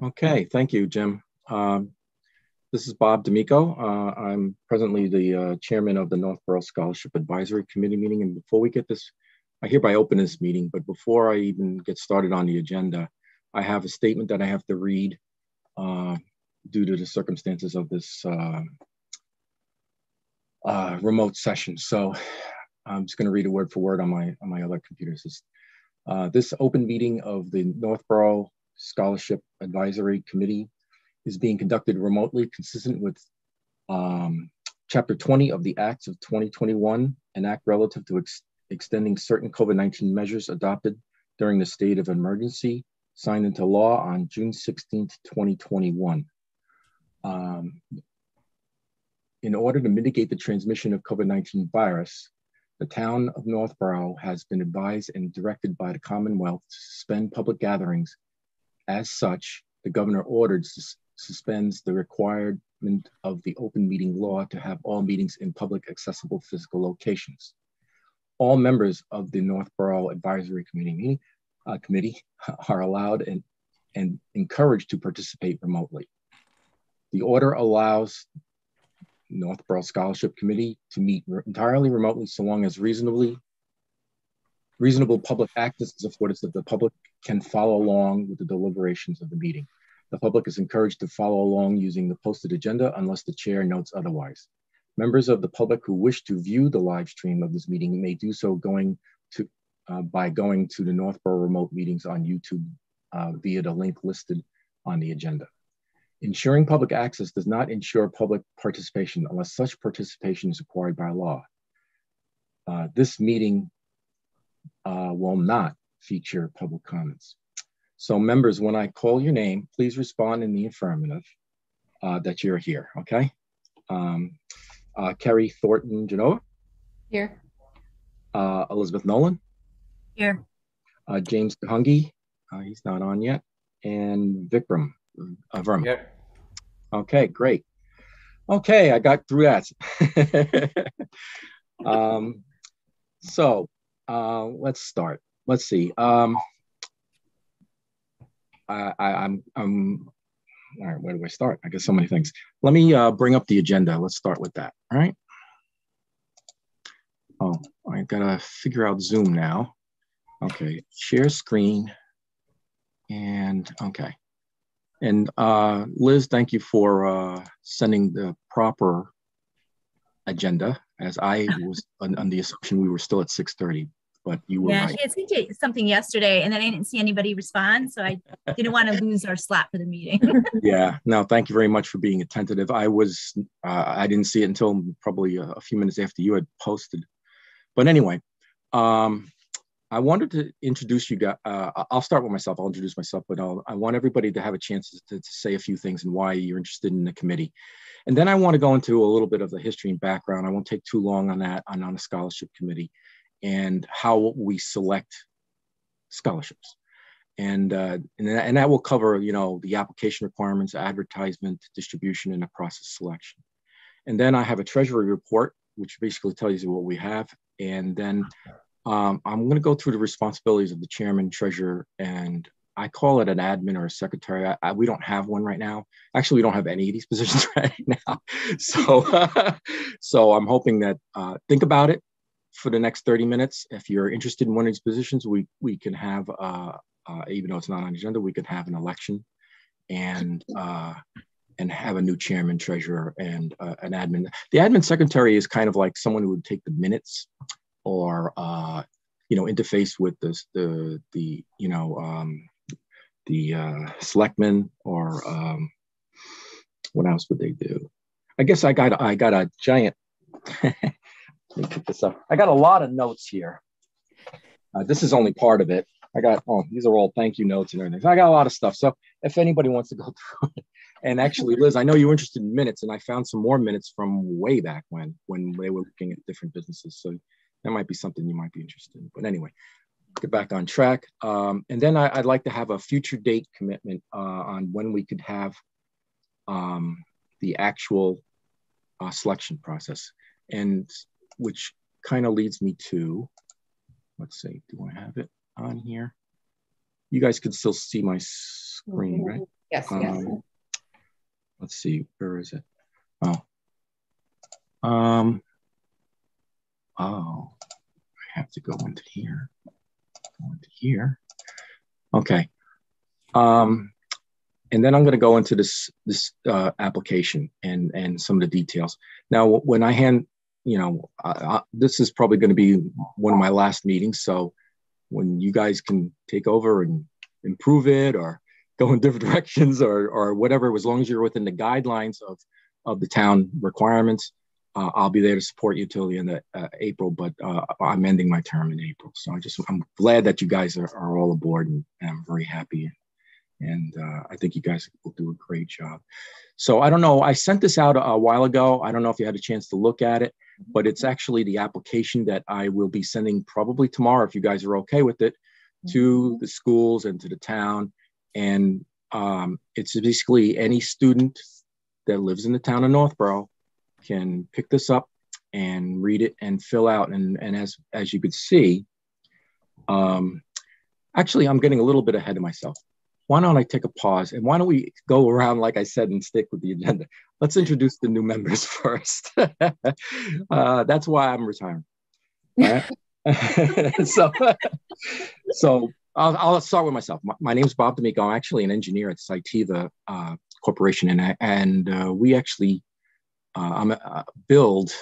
Okay, thank you, Jim. Um, this is Bob D'Amico. Uh, I'm presently the uh, chairman of the Northborough Scholarship Advisory Committee meeting. And before we get this, I hereby open this meeting, but before I even get started on the agenda, I have a statement that I have to read uh, due to the circumstances of this uh, uh, remote session. So I'm just gonna read it word for word on my, on my other computers. Uh, this open meeting of the Northborough Scholarship Advisory Committee is being conducted remotely consistent with um, Chapter 20 of the Acts of 2021, an act relative to ex extending certain COVID-19 measures adopted during the state of emergency, signed into law on June 16, 2021. Um, in order to mitigate the transmission of COVID-19 virus, the town of Northborough has been advised and directed by the Commonwealth to suspend public gatherings as such, the governor ordered sus suspends the requirement of the open meeting law to have all meetings in public accessible physical locations. All members of the Northborough Advisory Committee, uh, committee are allowed and, and encouraged to participate remotely. The order allows Northborough Scholarship Committee to meet re entirely remotely so long as reasonably reasonable public access is afforded so that the public can follow along with the deliberations of the meeting. The public is encouraged to follow along using the posted agenda unless the chair notes otherwise. Members of the public who wish to view the live stream of this meeting may do so going to uh, by going to the Northborough remote meetings on YouTube uh, via the link listed on the agenda. Ensuring public access does not ensure public participation unless such participation is required by law. Uh, this meeting uh, will not feature public comments. So members, when I call your name, please respond in the affirmative uh, that you're here, okay? Um, uh, Kerry Thornton Genova. Here. Uh, Elizabeth Nolan. Here. Uh, James Hungy, uh, he's not on yet. And Vikram uh, Verma. Yeah. Okay, great. Okay, I got through that. um, so uh, let's start. Let's see. Um, I, I, am I'm, I'm, all right, where do I start? I guess so many things. Let me uh, bring up the agenda. Let's start with that, all right? Oh, I gotta figure out Zoom now. Okay, share screen. And okay. And uh, Liz, thank you for uh, sending the proper agenda as I was on, on the assumption we were still at 6.30 but you were yeah, right. she had sent something yesterday, and then I didn't see anybody respond, so I didn't want to lose our slot for the meeting. yeah, no, thank you very much for being attentive. I was, uh, I didn't see it until probably a, a, few minutes after you had posted. But anyway, um, I wanted to introduce you guys. Uh, I'll start with myself. I'll introduce myself, but I'll, i want everybody to have a chance to, to say a few things and why you're interested in the committee. And then I want to go into a little bit of the history and background. I won't take too long on that. I'm on a scholarship committee and how we select scholarships. And, uh, and, that, will cover, you know, the application requirements, advertisement, distribution, and the process selection. And then I have a treasury report, which basically tells you what we have. And then um, I'm going to go through the responsibilities of the chairman, treasurer, and I call it an admin or a secretary. I, I, we don't have one right now. Actually, we don't have any of these positions right now. So, so I'm hoping that uh, think about it for the next 30 minutes. If you're interested in one of these positions, we, we can have, uh, uh, even though it's not on the agenda, we could have an election and, uh, and have a new chairman, treasurer, and uh, an admin. The admin secretary is kind of like someone who would take the minutes or, uh, you know, interface with the, the, the you know, um, the uh, selectmen or um, what else would they do? I guess I got I got a giant Me pick this up. I got a lot of notes here. Uh, this is only part of it. I got, oh, these are all thank you notes and everything. I got a lot of stuff. So if anybody wants to go through it, and actually, Liz, I know you're interested in minutes, and I found some more minutes from way back when, when they were looking at different businesses. So that might be something you might be interested in. But anyway, get back on track. Um, and then I, would like to have a future date commitment uh, on when we could have um, the actual uh, selection process. And which kind of leads me to, let's see, do I have it on here? You guys can still see my screen, right? Yes, yes. Um, let's see, where is it? Oh. Um, oh, I have to go into here. Go into here. Okay. Um, and then I'm going to go into this this uh, application and and some of the details. Now, when I hand, you know, I, I, this is probably going to be one of my last meetings. So when you guys can take over and improve it or go in different directions or or whatever, as long as you're within the guidelines of of the town requirements, uh, I'll be there to support you till the end of uh, April. But uh, I'm ending my term in April, so I just I'm glad that you guys are, are all aboard, and, and I'm very happy and uh, I think you guys will do a great job. So I don't know. I sent this out a, a, while ago. I don't know if you had a chance to look at it, but it's actually the application that I will be sending probably tomorrow, if you guys are okay with it, to mm-hmm. the schools and to the town. And um, it's basically any student that lives in the town of Northborough can pick this up and read it and fill out. And, and as as you could see, um, actually, I'm getting a little bit ahead of myself why don't I take a pause and why don't we go around, like I said, and stick with the agenda? Let's introduce the new members first. uh, that's why I'm retiring. Right? so, so I'll, I'll, start with myself. My, my name is Bob D'Amico. I'm actually an engineer at Cytiva uh, Corporation, and, and uh, we actually uh, uh, build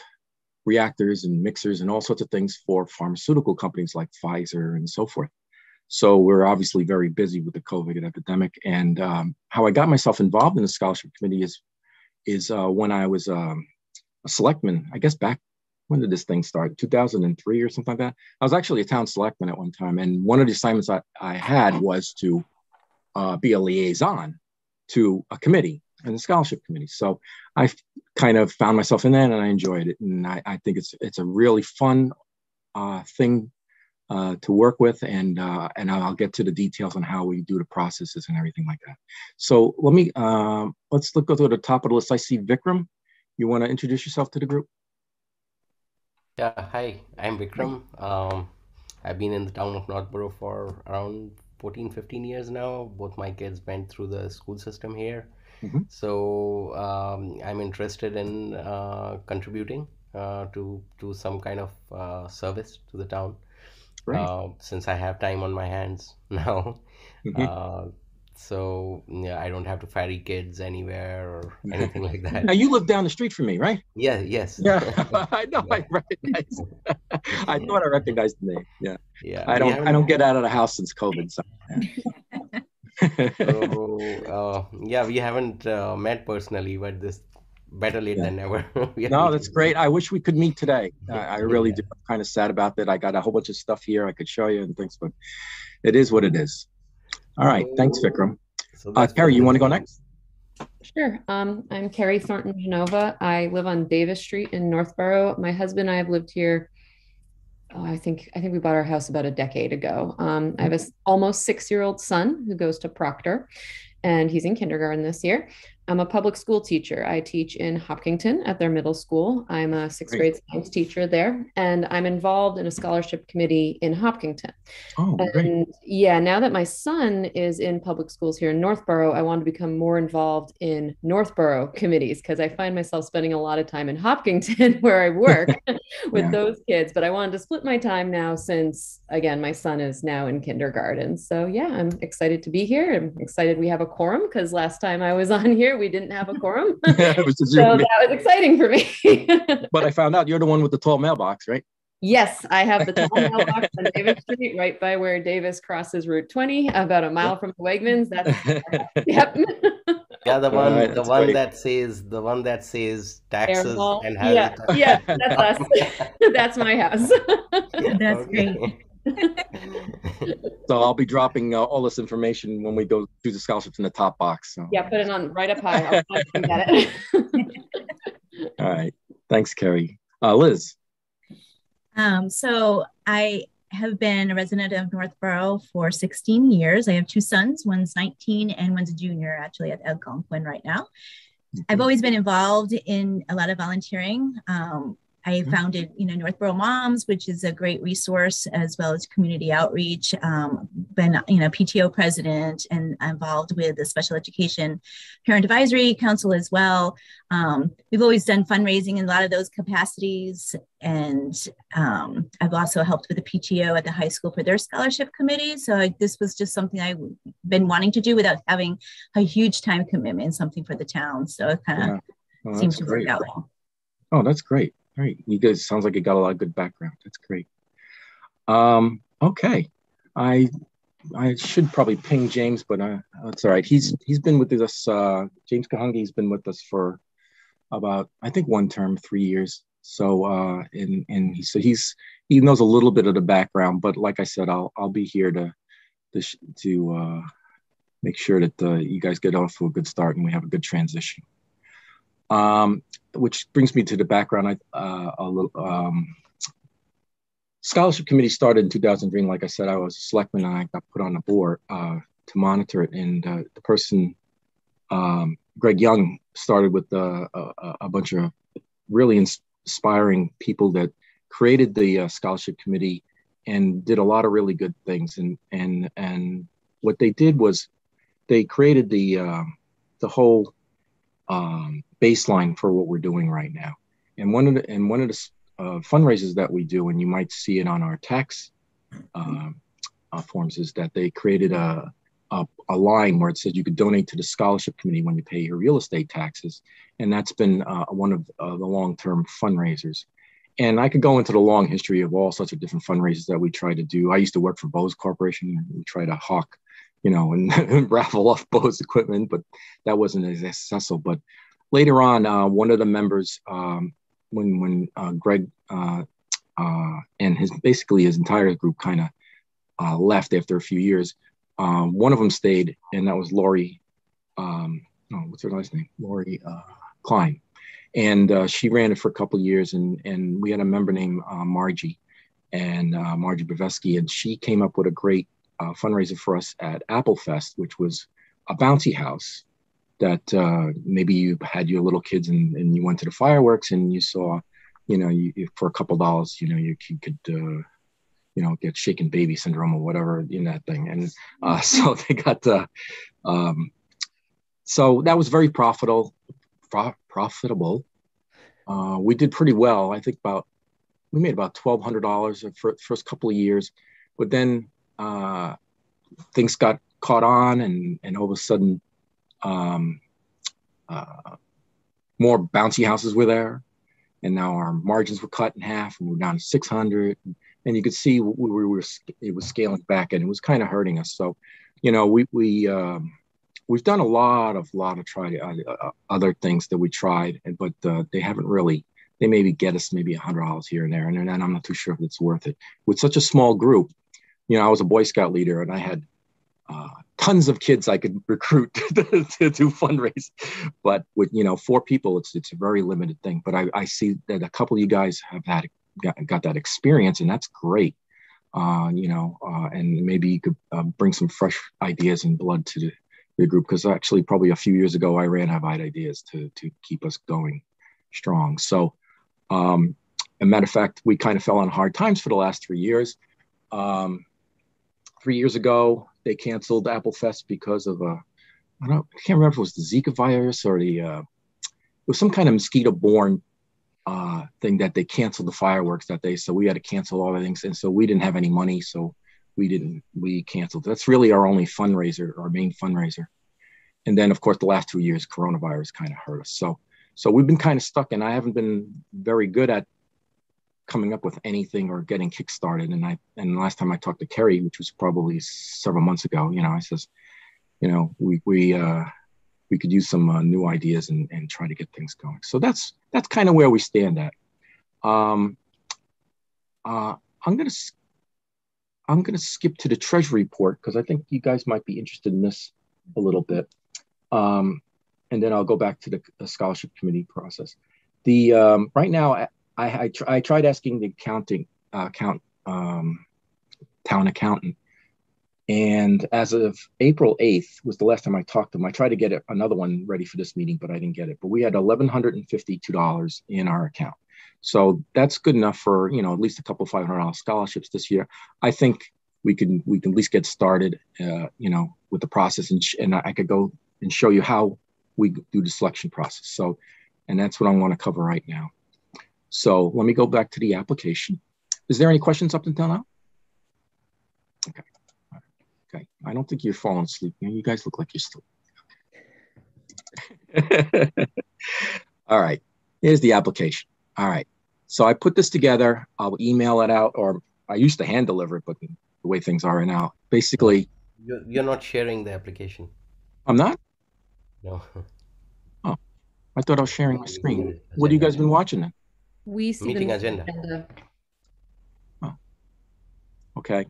reactors and mixers and all sorts of things for pharmaceutical companies like Pfizer and so forth. So we're obviously very busy with the COVID epidemic. And um, how I got myself involved in the scholarship committee is is uh, when I was um, a selectman. I guess back when did this thing start? 2003 or something like that. I was actually a town selectman at one time, and one of the assignments I, I had was to uh, be a liaison to a committee and the scholarship committee. So I kind of found myself in that, and I enjoyed it. And I, I think it's it's a really fun uh, thing uh, to work with, and uh, and I'll get to the details on how we do the processes and everything like that. So let me uh, let's look go to the top of the list. I see Vikram. You want to introduce yourself to the group? Yeah, hi, I'm Vikram. Um, I've been in the town of Northborough for around 14, 15 years now. Both my kids went through the school system here. Mm-hmm. So um, I'm interested in uh, contributing uh, to to some kind of uh, service to the town right. uh, since I have time on my hands now. Mm-hmm. Uh, so yeah, I don't have to ferry kids anywhere or anything like that. Now you live down the street from me, right? Yeah. Yes. Yeah. I know. I recognize. I thought I recognized the name. Yeah. Yeah. I don't. I don't get out of the house since COVID. So. Yeah. so uh, yeah, we haven't uh, met personally, but this better late yeah. than never. no, that's great. I wish we could meet today. I, I really yeah. do. I'm kind of sad about that. I got a whole bunch of stuff here I could show you and things, but it is what it is. All right. Thanks, Vikram. So uh, Carrie, you want to go next? Sure. Um, I'm Carrie Thornton Genova. I live on Davis Street in Northborough. My husband and I have lived here. Oh, I think I think we bought our house about a decade ago. Um, I have a almost six year old son who goes to Proctor, and he's in kindergarten this year. I'm a public school teacher. I teach in Hopkinton at their middle school. I'm a sixth great. grade science teacher there, and I'm involved in a scholarship committee in Hopkinton. Oh, and great. yeah, now that my son is in public schools here in Northborough, I want to become more involved in Northborough committees because I find myself spending a lot of time in Hopkinton where I work with yeah. those kids. But I wanted to split my time now since, again, my son is now in kindergarten. So yeah, I'm excited to be here. I'm excited we have a quorum because last time I was on here, we didn't have a quorum. yeah, so that was exciting for me. but I found out you're the one with the tall mailbox, right? Yes, I have the tall mailbox on Davis Street, right by where Davis crosses Route 20, about a mile from the Wegmans. That's yep. Yeah, the one, right, the one great. that says the one that says taxes and has yeah, yeah, that's us. that's my house. that's okay. great so I'll be dropping uh, all this information when we go through the scholarships in the top box. So. Yeah, put it on right up high. get it. all right. Thanks, Carrie. Uh, Liz. Um, so I have been a resident of Northborough for 16 years. I have two sons. One's 19 and one's a junior actually at Algonquin right now. I've always been involved in a lot of volunteering. Um, I founded, you know, Northborough Moms, which is a great resource as well as community outreach. Um, been, you know, PTO president and involved with the special education parent advisory council as well. Um, we've always done fundraising in a lot of those capacities, and um, I've also helped with the PTO at the high school for their scholarship committee. So I, this was just something I've been wanting to do without having a huge time commitment, something for the town. So it kind of yeah. seems to great. work out well. Oh, that's great. All right. You guys sounds like you got a lot of good background. That's great. Um, okay. I I should probably ping James, but uh, that's all right. He's he's been with us. Uh, James Kahungi's been with us for about I think one term, three years. So uh, and and he so he's he knows a little bit of the background, but like I said, I'll I'll be here to to to uh, make sure that uh, you guys get off to a good start and we have a good transition. Um, which brings me to the background. I, uh, a little, um, scholarship committee started in 2003. Like I said, I was a selectman and I got put on the board uh, to monitor it. And uh, the person, um, Greg Young, started with uh, a, a, bunch of really inspiring people that created the uh, scholarship committee and did a lot of really good things. And and and what they did was they created the uh, the whole um, baseline for what we're doing right now. And one of the and one of the uh, fundraisers that we do, and you might see it on our tax uh, uh, forms, is that they created a, a, a line where it says you could donate to the scholarship committee when you pay your real estate taxes, and that's been uh, one of uh, the long-term fundraisers. And I could go into the long history of all sorts of different fundraisers that we try to do. I used to work for Bose Corporation. And we try to hawk you know, and, raffle off Bose equipment, but that wasn't as successful. But later on, uh, one of the members, um, when when uh, Greg uh, uh and his basically his entire group kind of uh, left after a few years, um, one of them stayed, and that was Laurie. Um, oh, what's her last name? Laurie uh, Klein, and she ran it for a couple years, and and we had a member named Margie, and Margie Bavesky, and she came up with a great fundraiser for us at Apple Fest, which was a bouncy house that uh, maybe you had your little kids and, and you went to the fireworks and you saw, you know, you, for a couple dollars, you know, you, could, uh, you know, get shaken baby syndrome or whatever in that thing. And uh, so they got, uh, um, so that was very profitable, pro- profitable. Uh, we did pretty well. I think about, we made about $1,200 the first couple of years, but then uh, things got caught on, and and all of a sudden, um, uh, more bouncy houses were there, and now our margins were cut in half, and we're down to 600. And you could see we were it was scaling back, and it was kind of hurting us. So, you know, we we um, we've done a lot of lot of try uh, uh other things that we tried, but uh, they haven't really. They maybe get us maybe a hundred dollars here and there, and, and I'm not too sure if it's worth it. With such a small group, you know, I was a Boy Scout leader and I had uh, tons of kids I could recruit to, do fundraise. But with, you know, four people, it's, it's a very limited thing. But I, I see that a couple of you guys have had, got, got that experience and that's great. Uh, you know, uh, and maybe you could uh, bring some fresh ideas and blood to the, the group. Cause actually probably a few years ago, I ran have ideas to, to keep us going strong. So, um, a matter of fact, we kind of fell on hard times for the last three years. Um, three years ago, they canceled Apple Fest because of a, I don't, I can't remember if it was the Zika virus or the, uh, it was some kind of mosquito-borne uh, thing that they canceled the fireworks that day. So we had to cancel all the things, and so we didn't have any money, so we didn't. We canceled. That's really our only fundraiser, our main fundraiser. And then, of course, the last two years, coronavirus kind of hurt us. So, so we've been kind of stuck, and I haven't been very good at coming up with anything or getting kickstarted. And I and last time I talked to Kerry, which was probably several months ago, you know, I says, you know, we we uh, we could use some uh, new ideas and, and try to get things going. So that's that's kind of where we stand at. Um, uh, I'm gonna I'm gonna skip to the treasury report because I think you guys might be interested in this a little bit, um, and then I'll go back to the, the scholarship committee process. The um, right now I, I, tr- I tried asking the accounting uh, account um, town accountant, and as of April 8th was the last time I talked to him. I tried to get another one ready for this meeting, but I didn't get it. But we had $1,152 in our account. So that's good enough for you know at least a couple five hundred dollars scholarships this year. I think we can we can at least get started, uh, you know, with the process, and and I could go and show you how we do the selection process. So, and that's what I want to cover right now. So let me go back to the application. Is there any questions up until now? Okay. Okay. I don't think you're falling asleep. You guys look like you're still. All right. Here's the application. All right. So I put this together. I'll email it out, or I used to hand deliver it, but the way things are right now, basically. You're, you're not sharing the application. I'm not? No. Oh, I thought I was sharing my screen. What have you guys been watching then? We see Meeting the agenda. agenda. Okay.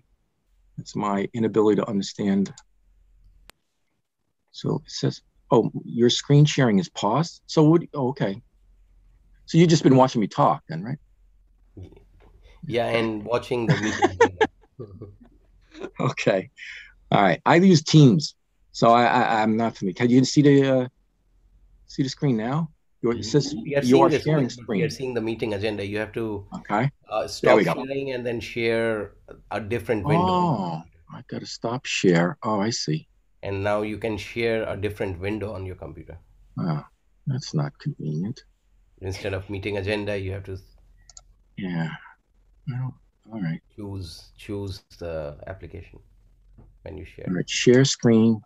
It's my inability to understand. So it says, oh, your screen sharing is paused. So what, oh, okay. So you've just been watching me talk then, right? Yeah, and watching the meeting. Okay. All right. I use Teams. So I, I I'm not familiar. Can you see the uh, see the screen now? Your, it says We are you seeing are sharing we are seeing the meeting agenda. You have to Okay. uh, stop sharing and then share a different window. Oh, I gotta stop share. Oh, I see. And now you can share a different window on your computer. Oh, that's not convenient. Instead of meeting agenda, you have to Yeah. Well, all right. choose choose the application when you share. All right. Share screen.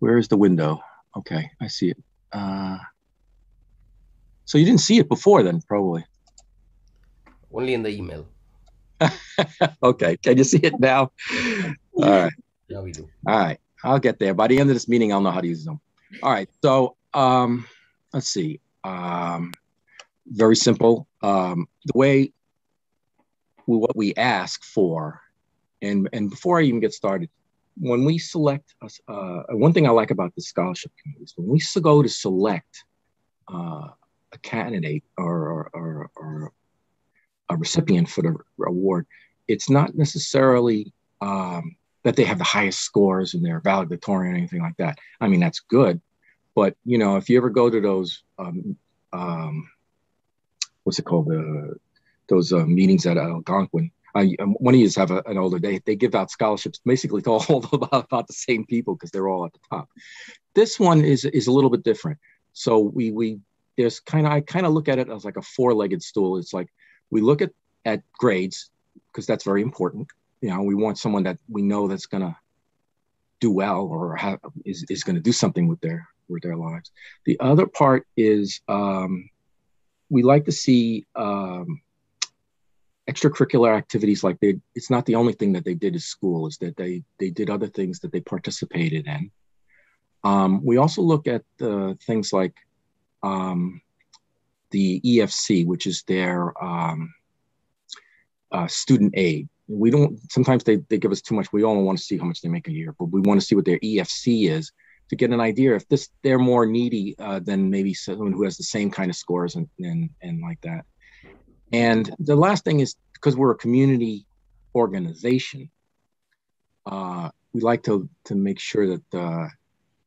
Where is the window? Okay, I see it. Uh, so you didn't see it before then, probably. Only in the email. okay. Can you see it now? All right. Now we do. All right, I'll get there. By the end of this meeting, I'll know how to use them. All right, so um, let's see. Um, very simple. Um, the way we, what we ask for, and and before I even get started, when we select, us, uh, one thing I like about the scholarship committee is when we go to select uh, a candidate or, or, or, a recipient for the award, it's not necessarily um, that they have the highest scores and they're valedictorian or anything like that. I mean, that's good. But, you know, if you ever go to those, um, um, what's it called? Uh, those uh, meetings at Algonquin, uh, um, one of you have a, an older day, they give out scholarships basically to all about, about the same people because they're all at the top. This one is, is a little bit different. So we, we, there's kind of, I kind of look at it as like a four-legged stool. It's like, we look at, at grades because that's very important. You know we want someone that we know that's to do well or have, is, is to do something with their with their lives. The other part is um, we like to see um, extracurricular activities like they it's not the only thing that they did at school is that they they did other things that they participated in. Um, we also look at things like um, the efc which is their um, uh, student aid. We don't sometimes they, they give us too much. We only want to see how much they make a year but we want to see what their efc is to get an idea if this they're more needy uh, than maybe someone who has the same kind of scores and, and and like that. And the last thing is because we're a community organization uh, we like to to make sure that uh,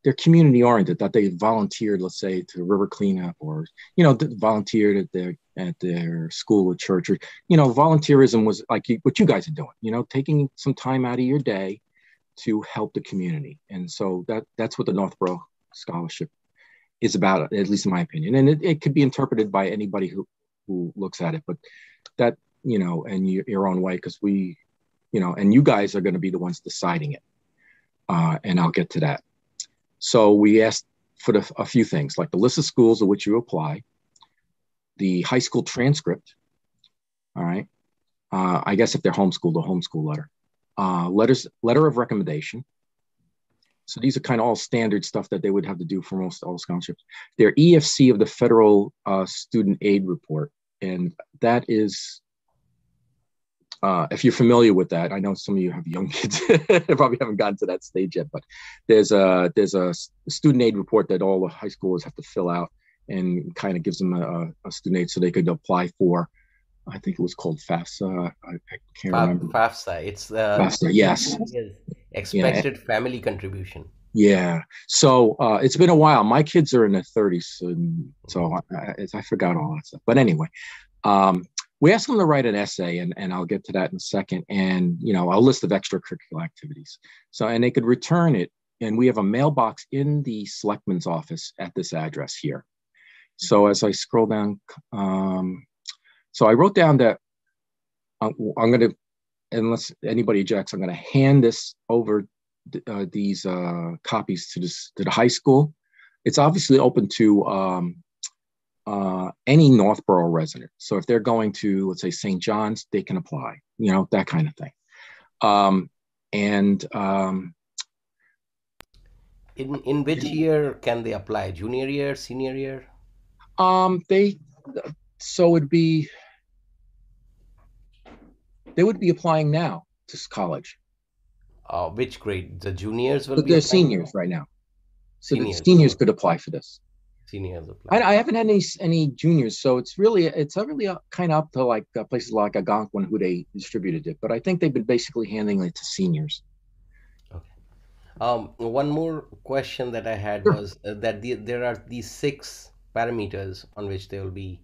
they're community oriented that they volunteered let's say to river cleanup or you know volunteered at their at their school or church or you know volunteerism was like what you guys are doing you know taking some time out of your day to help the community. And so that that's what the northborough scholarship is about at least in my opinion. And it, it could be interpreted by anybody who who looks at it but that you know and you, your own way because we you know and you guys are going to be the ones deciding it. Uh, and i'll get to that so we asked for the, a few things like the list of schools of which you apply the high school transcript. All right. Uh, I guess if they're homeschooled, a homeschool letter. Uh, letters, letter of recommendation. So these are kind of all standard stuff that they would have to do for most all scholarships. Their EFC of the federal uh, student aid report, and that is, uh, if you're familiar with that, I know some of you have young kids, probably haven't gotten to that stage yet, but there's a there's a student aid report that all the high schoolers have to fill out and kind of gives them a, a student aid so they could apply for. I think it was called FAFSA. I, I can't Fa- remember. FAFSA. It's the FAFSA, yes. Expected family contribution. Yeah. So uh, it's been a while. My kids are in their 30s, and so I, I, I forgot all that stuff. But anyway, Um, we asked them to write an essay, and, and I'll get to that in a second, and you know, a list of extracurricular activities. So, and they could return it, and we have a mailbox in the selectman's office at this address here. So as I scroll down, um, so I wrote down that I'm, I'm going to, unless anybody objects, I'm going to hand this over uh, these uh, copies to this to the high school. It's obviously open to um, uh, any Northborough resident. So if they're going to, let's say, St. John's, they can apply. You know that kind of thing. Um, and um, in in which year can they apply? Junior year, senior year? Um, they so it'd be they would be applying now to college. Uh, which grade? The juniors will But be they're seniors right now. So Seniors. the seniors could apply for this. Seniors apply. I, I haven't had any any juniors, so it's really it's really kind of up to like uh, places like Algonquin who they distributed it. But I think they've been basically handing it to seniors. Um, one more question that I had Sure. was uh, that the, there are these six parameters on which they will be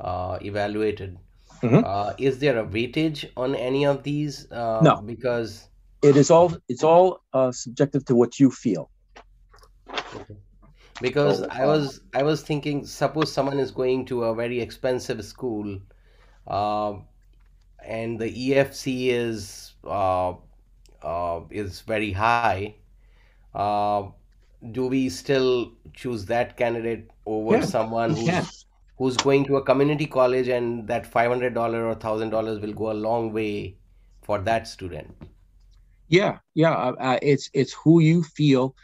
uh, evaluated. Mhm. Uh, is there a weightage on any of these? Uh, No. Because It is all it's all uh, subjective to what you feel. Because So, I was I was thinking, suppose someone is going to a very expensive school, um, and the EFC is uh, uh, is very high. Uh, do we still choose that candidate over Yeah, someone you can. who's who's going to a community college and that five hundred dollar or thousand dollars will go a long way for that student? Yeah, yeah. Uh, uh, it's it's who you feel,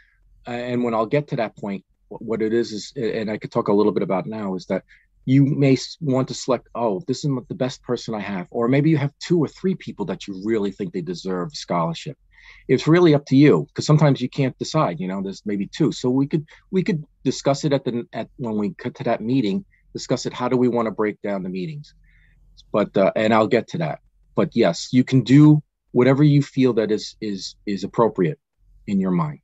uh, and when I'll get to that point, what it is is, and I could talk a little bit about now, is that you may want to select. Oh, this is the best person I have, or maybe you have two or three people that you really think they deserve scholarship. It's really up to you because sometimes you can't decide. You know, there's maybe two, so we could we could discuss it at the at when we get to that meeting. Discuss it. How do we want to break down the meetings? But uh, and I'll get to that. But yes, you can do whatever you feel that is is is appropriate in your mind.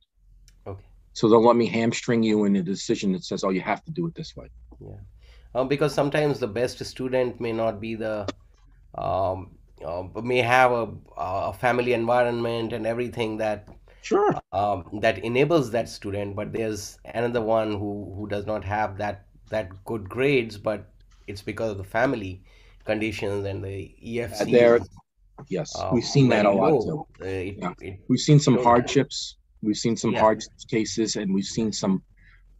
So don't let me hamstring you in a decision that says, "Oh, you have to do it this way." Yeah, um, because sometimes the best student may not be the um, uh, may have a, a family environment and everything that Sure. um, that enables that student, but there's another one who who does not have that that good grades, but it's because of the family conditions and the EFC there- Yes, uh, we've seen that a lot too. Uh, it, Yeah. it, We've seen some hardships. We've seen some Yeah. hard cases, and we've seen some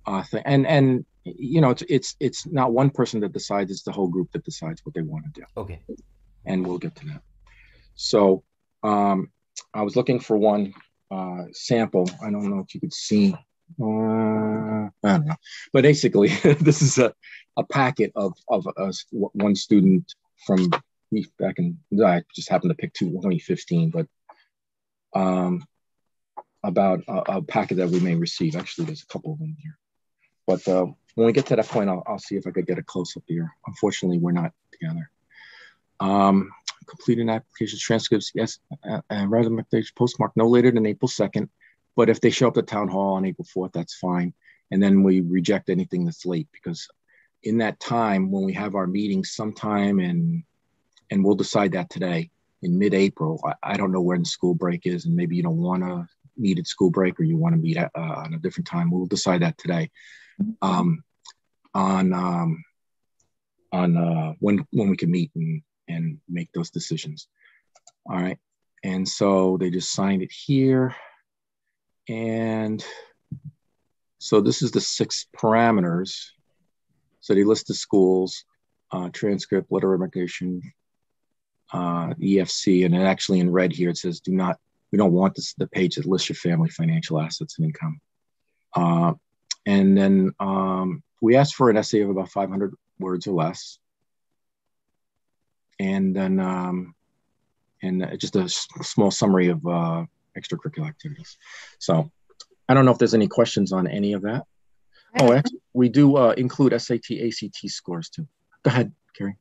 uh, th- and and you know, it's it's it's not one person that decides; it's the whole group that decides what they want to do. okay. and we'll get to that. So um, I was looking for one uh, sample. I don't know if you could see. Uh, I don't know, but basically, this is a, a packet of of us one student from me back in. I just happened to pick two 2015, but um, about a, a packet that we may receive. Actually, there's a couple of them here. But uh, when we get to that point, I'll, I'll see if I could get a close up here. Unfortunately, we're not together. Um, completing application transcripts, yes, uh, and rather than postmark no later than April 2nd. But if they show up at town hall on April 4th, that's fine. And then we reject anything that's late because in that time when we have our meeting sometime in, and we'll decide that today in mid-April, I, I don't know when school break is and maybe you don't want to meet at school break or you want to meet at, uh, on a different time. We'll decide that today. Um, on um, on uh, when when we can meet and and make those decisions. All right. And so they just signed it here. And so this is the six parameters. So they list the schools, uh, transcript, letter of recommendation, uh, EFC, and then actually in red here it says do not, we don't want this the page that lists your family financial assets and income. Uh, and then um, we asked for an essay of about 500 words or less and then um, and just a small summary of uh, extracurricular activities. So I don't know if there's any questions on any of that. Oh, actually, we do uh, include SAT, ACT scores too. Go ahead, Carrie.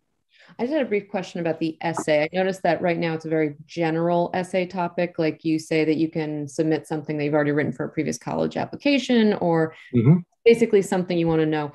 I just had a brief question about the essay. I noticed that right now it's a very general essay topic. Like you say that you can submit something that you've already written for a previous college application or Mhm. basically something you want to know.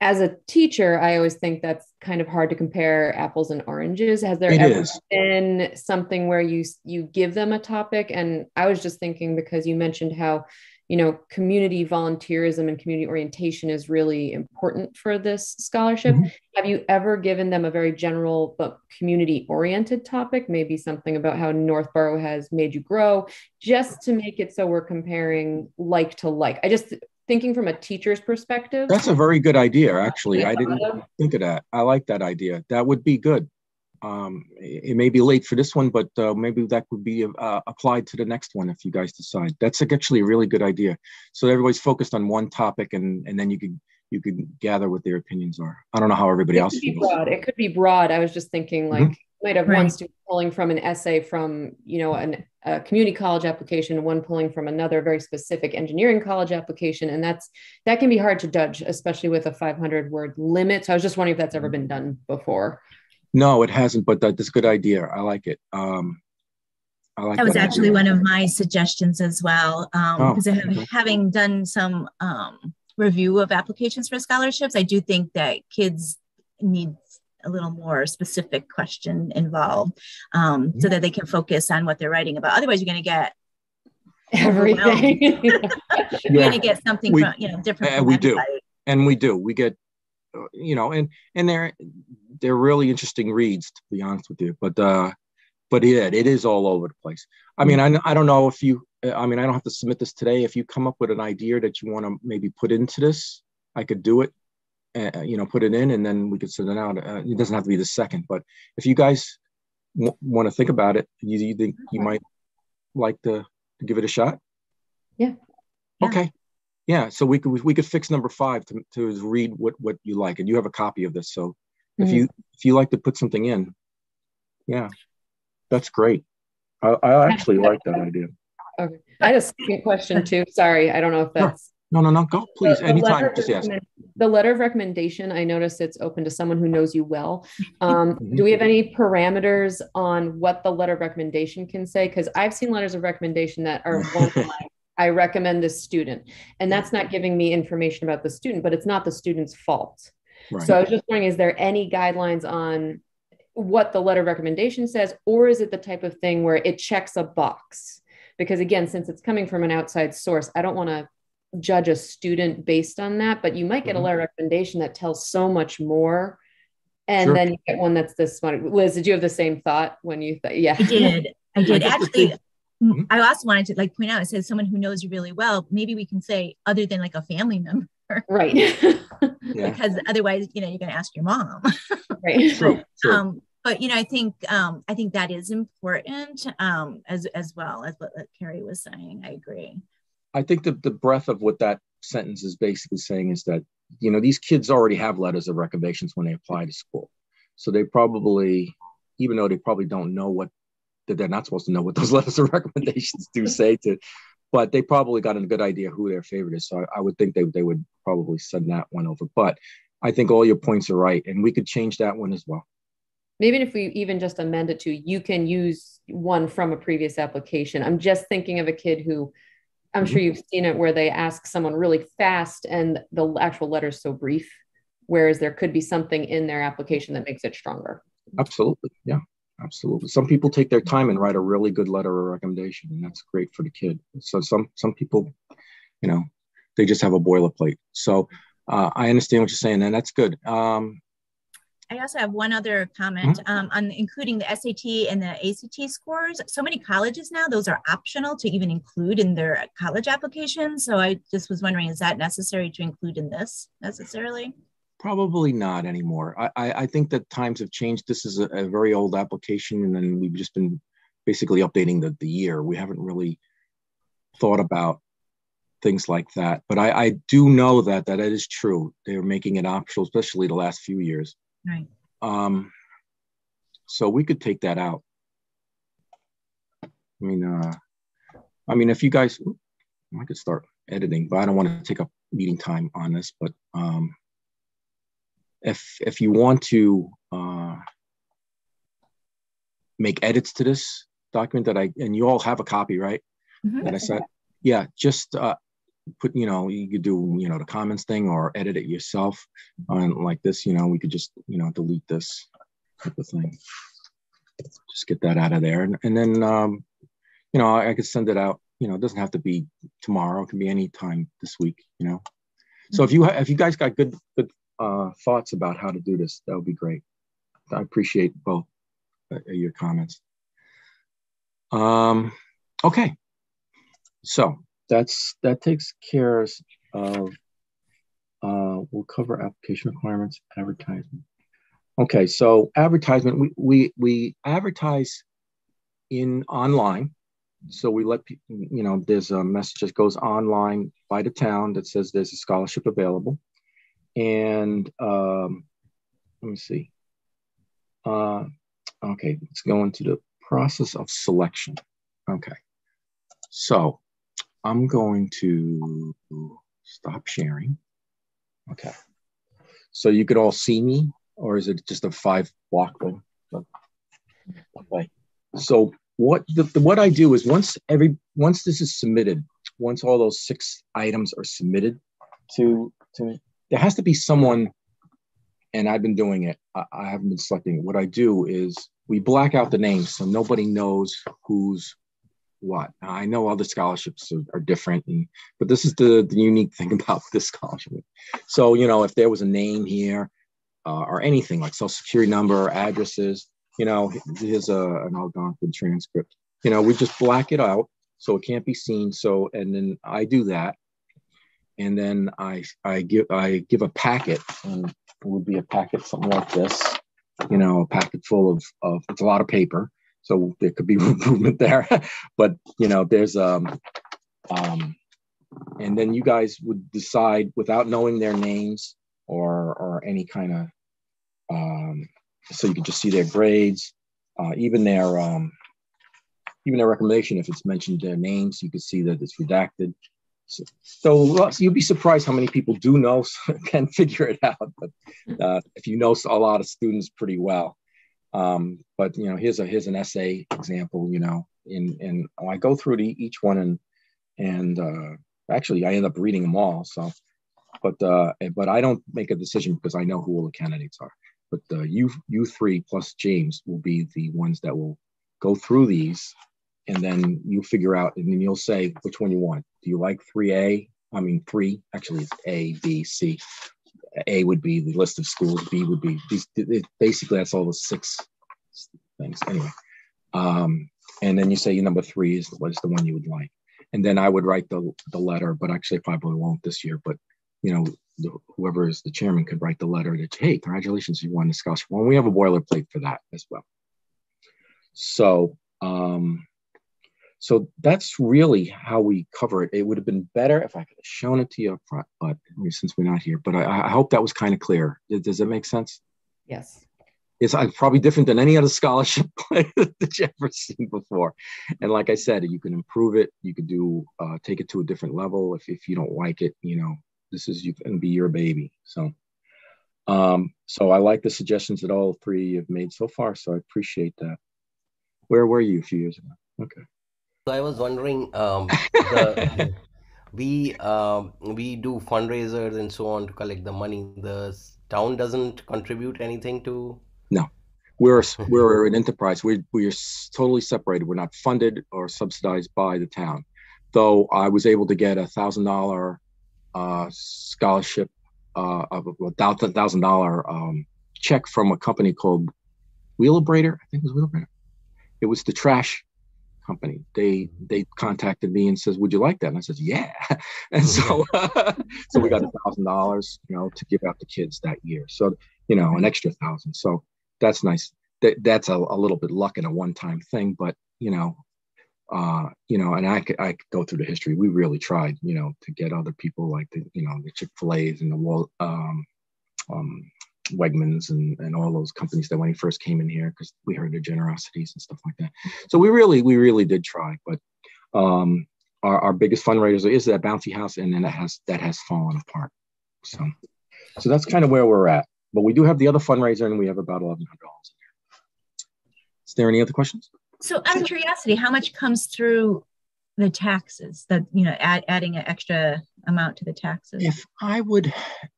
as a teacher, I always think that's kind of hard to compare apples and oranges. Has there It ever is. been something where you you give them a topic? And I was just thinking because you mentioned how you know community volunteerism and community orientation is really important for this scholarship. Mhm. Have you ever given them a very general but community oriented topic? Maybe something about how Northborough has made you grow, just to make it so we're comparing like to like. I just thinking from a teacher's perspective. That's a very good idea, actually. I didn't think of that. I like that idea. That would be good. Um, it, it may be late for this one, but uh, maybe that would be uh, applied to the next one if you guys decide. That's actually a really good idea. So everybody's focused on one topic, and and then you could you could gather what their opinions are. I don't know how everybody it else could be feels. broad. It could be broad. I was just thinking like Mhm. you might have one Right. student pulling from an essay from you know an, a community college application, one pulling from another very specific engineering college application, and that's that can be hard to judge, especially with a 500 word limit. So I was just wondering if that's ever been done before. No, it hasn't, but that- that's a good idea. I like it. Um, I like That was idea. actually one of my suggestions as well. Um, Oh, because okay. having done some um, review of applications for scholarships, I do think that kids need a little more specific question involved um, Mm-hmm. so that they can focus on what they're writing about. Otherwise, you're going to get Everything. you're Yeah. going to get something We- from you know different. uh, we that do. and we do. We get, uh, you know, and and they're they're really interesting reads to be honest with you. But uh, but yeah, it is all over the place. I mean, I I don't know if you. uh, I mean, I don't have to submit this today. If you come up with an idea that you want to maybe put into this, I could do it. Uh, you know, put it in, and then we could send it out. Uh, it doesn't have to be the second, but if you guys w- want to think about it, you, you think you might like to, to give it a shot? Yeah. Yeah. Okay. Yeah. So we could we could fix number five to to read what what you like, and you have a copy of this. So if Mhm. you if you like to put something in, yeah, that's great. I, I actually like that idea. Okay. I had a second question too. Sorry, I don't know if Sure. that's No, no, no. Go please. The- the Anytime. of Just ask. The letter of recommendation, I notice it's open to someone who knows you well. Um, Mhm. do we have any parameters on what the letter of recommendation can say? Because I've seen letters of recommendation that are one I recommend this student. And that's not giving me information about the student, but it's not the student's fault. Right. So I was just wondering, is there any guidelines on what the letter of recommendation says, or is it the type of thing where it checks a box? Because again, since it's coming from an outside source, I don't want to judge a student based on that, but you might get a Mhm. letter of recommendation that tells so much more. And Sure. then you get one that's this one. Liz, did you have the same thought when you thought, yeah. I did. I did. Actually, thing- m- Mhm. I also wanted to like point out, it says someone who knows you really well. Maybe we can say other than like a family member, Right. Yeah. because otherwise, you know, you're going to ask your mom. right. True. True. um, but you know, I think um, I think that is important um, as as well as what what Carrie was saying. I agree. I think that the breadth of what that sentence is basically saying is that, you know, these kids already have letters of recommendations when they apply to school. So they probably, even though they probably don't know what, that they're not supposed to know what those letters of recommendations do say to, but they probably got a good idea who their favorite is. So I, I would think they, they would probably send that one over. But I think all your points are right. And we could change that one as well. Maybe if we even just amend it to you can use one from a previous application. I'm just thinking of a kid who I'm sure mm-hmm. you've seen it where they ask someone really fast and the actual letter is so brief, whereas there could be something in their application that makes it stronger. Absolutely. Yeah, absolutely. Some people take their time and write a really good letter of recommendation, and that's great for the kid. So some some people, you know, they just have a boilerplate. So uh, I understand what you're saying, and that's good. Um, I also have one other comment Mm-hmm. um, on including the SAT and the ACT scores. So many colleges now, those are optional to even include in their college applications. So I just was wondering, is that necessary to include in this necessarily? Probably not anymore. I, I, I think that times have changed. This is a, a very old application, and then we've just been basically updating the, the year. We haven't really thought about things like that. But I, I do know that that it is true. They're making it optional, especially the last few years. Right. Um, so we could take that out. I mean, uh, I mean, if you guys, I could start editing, but I don't want to take up meeting time on this. But um, if if you want to uh, make edits to this document that I and you all have a copy, right? Mhm. That I sent. Yeah, just uh, put, you know, you could do, you know, the comments thing or edit it yourself. And like this, you know, we could just, you know, delete this type of thing. Just get that out of there. And, and then, um, you know, I, I could send it out, you know, it doesn't have to be tomorrow. It can be any time this week, you know. So if you, if you guys got good, good uh, thoughts about how to do this, that would be great. I appreciate both uh, your comments. Um, okay, so that's that takes care of. Uh, we'll cover application requirements, advertisement. Okay, so advertisement, we we we advertise in online. So we let you know, there's a message that goes online by the town that says there's a scholarship available, and um, let me see. Uh, okay, let's go into the process of selection. Okay, so I'm going to stop sharing. Okay, so you could all see me, or is it just a five block thing? Okay, so what the, the, what I do is once every once this is submitted, once all those six items are submitted to to me, there has to be someone and I've been doing it. I, I haven't been selecting. What I do is we black out the names so nobody knows who's what. Now, I know all the scholarships are, are different, and, but this is the, the unique thing about this scholarship. So, you know, if there was a name here uh, or anything like social security number, addresses, you know, here's a, an Algonquin transcript. You know, we just black it out so it can't be seen. So, and then I do that. And then I, I give I give a packet, and it would be a packet something like this, you know, a packet full of, of it's a lot of paper, so there could be improvement there. but you know, there's um, um, and then you guys would decide without knowing their names or or any kind of um, so you can just see their grades, uh, even their um, even their recommendation. If it's mentioned their names, you can see that it's redacted. So, so, you'll be surprised how many people do know can figure it out. But uh, if you know a lot of students pretty well, um, but you know, here's a here's an essay example. You know, in and I go through the, each one and and uh, actually I end up reading them all. So, but uh, but I don't make a decision because I know who all the candidates are. But uh, you you three plus James will be the ones that will go through these and then you figure out, and then you'll say which one you want. Do you like 3A? I mean, three, actually, it's A, B, C. A would be the list of schools, B would be these, basically, that's all the six things. Anyway, um, and then you say your number three is what is the one you would like. And then I would write the, the letter, but actually, I probably won't this year. But you know, whoever is the chairman could write the letter that, hey, congratulations, you won the scholarship. Well, we have a boilerplate for that as well. So, um, so that's really how we cover it. It would have been better if I could have shown it to you up front, but since we're not here, but I, I hope that was kind of clear. Does that make sense? Yes. It's uh, probably different than any other scholarship that you've ever seen before. And like I said, you can improve it. You could do, uh, take it to a different level. If, if you don't like it, you know, this is you can be your baby. So, um, so I like the suggestions that all three have made so far. So I appreciate that. Where were you a few years ago? Okay. So I was wondering, um, the, we um, we do fundraisers and so on to collect the money. The town doesn't contribute anything to. No, we're we're an enterprise. We we are totally separated. We're not funded or subsidized by the town. Though I was able to get a thousand dollar uh, scholarship, uh, of a thousand dollar um, check from a company called Wheelabrator. I think it was Wheelabrator. It was the trash company. They they contacted me and says, "Would you like that?" And I said, "Yeah." And so so we got a thousand dollars, you know, to give out to kids that year. So you know, an extra thousand. So that's nice. That that's a, a little bit luck and a one time thing, but you know, uh, you know, and I could I could go through the history. We really tried, you know, to get other people like the you know the Chick Fil A's and the Wall um, um, Wegmans and, and all those companies that when he first came in here because we heard their generosities and stuff like that. So we really we really did try, but um, our, our biggest fundraiser is that bouncy house, and then that has that has fallen apart. So so that's kind of where we're at. But we do have the other fundraiser, and we have about eleven hundred dollars in there. Is there any other questions? So out of curiosity, how much comes through the taxes that you know add, adding an extra amount to the taxes if i would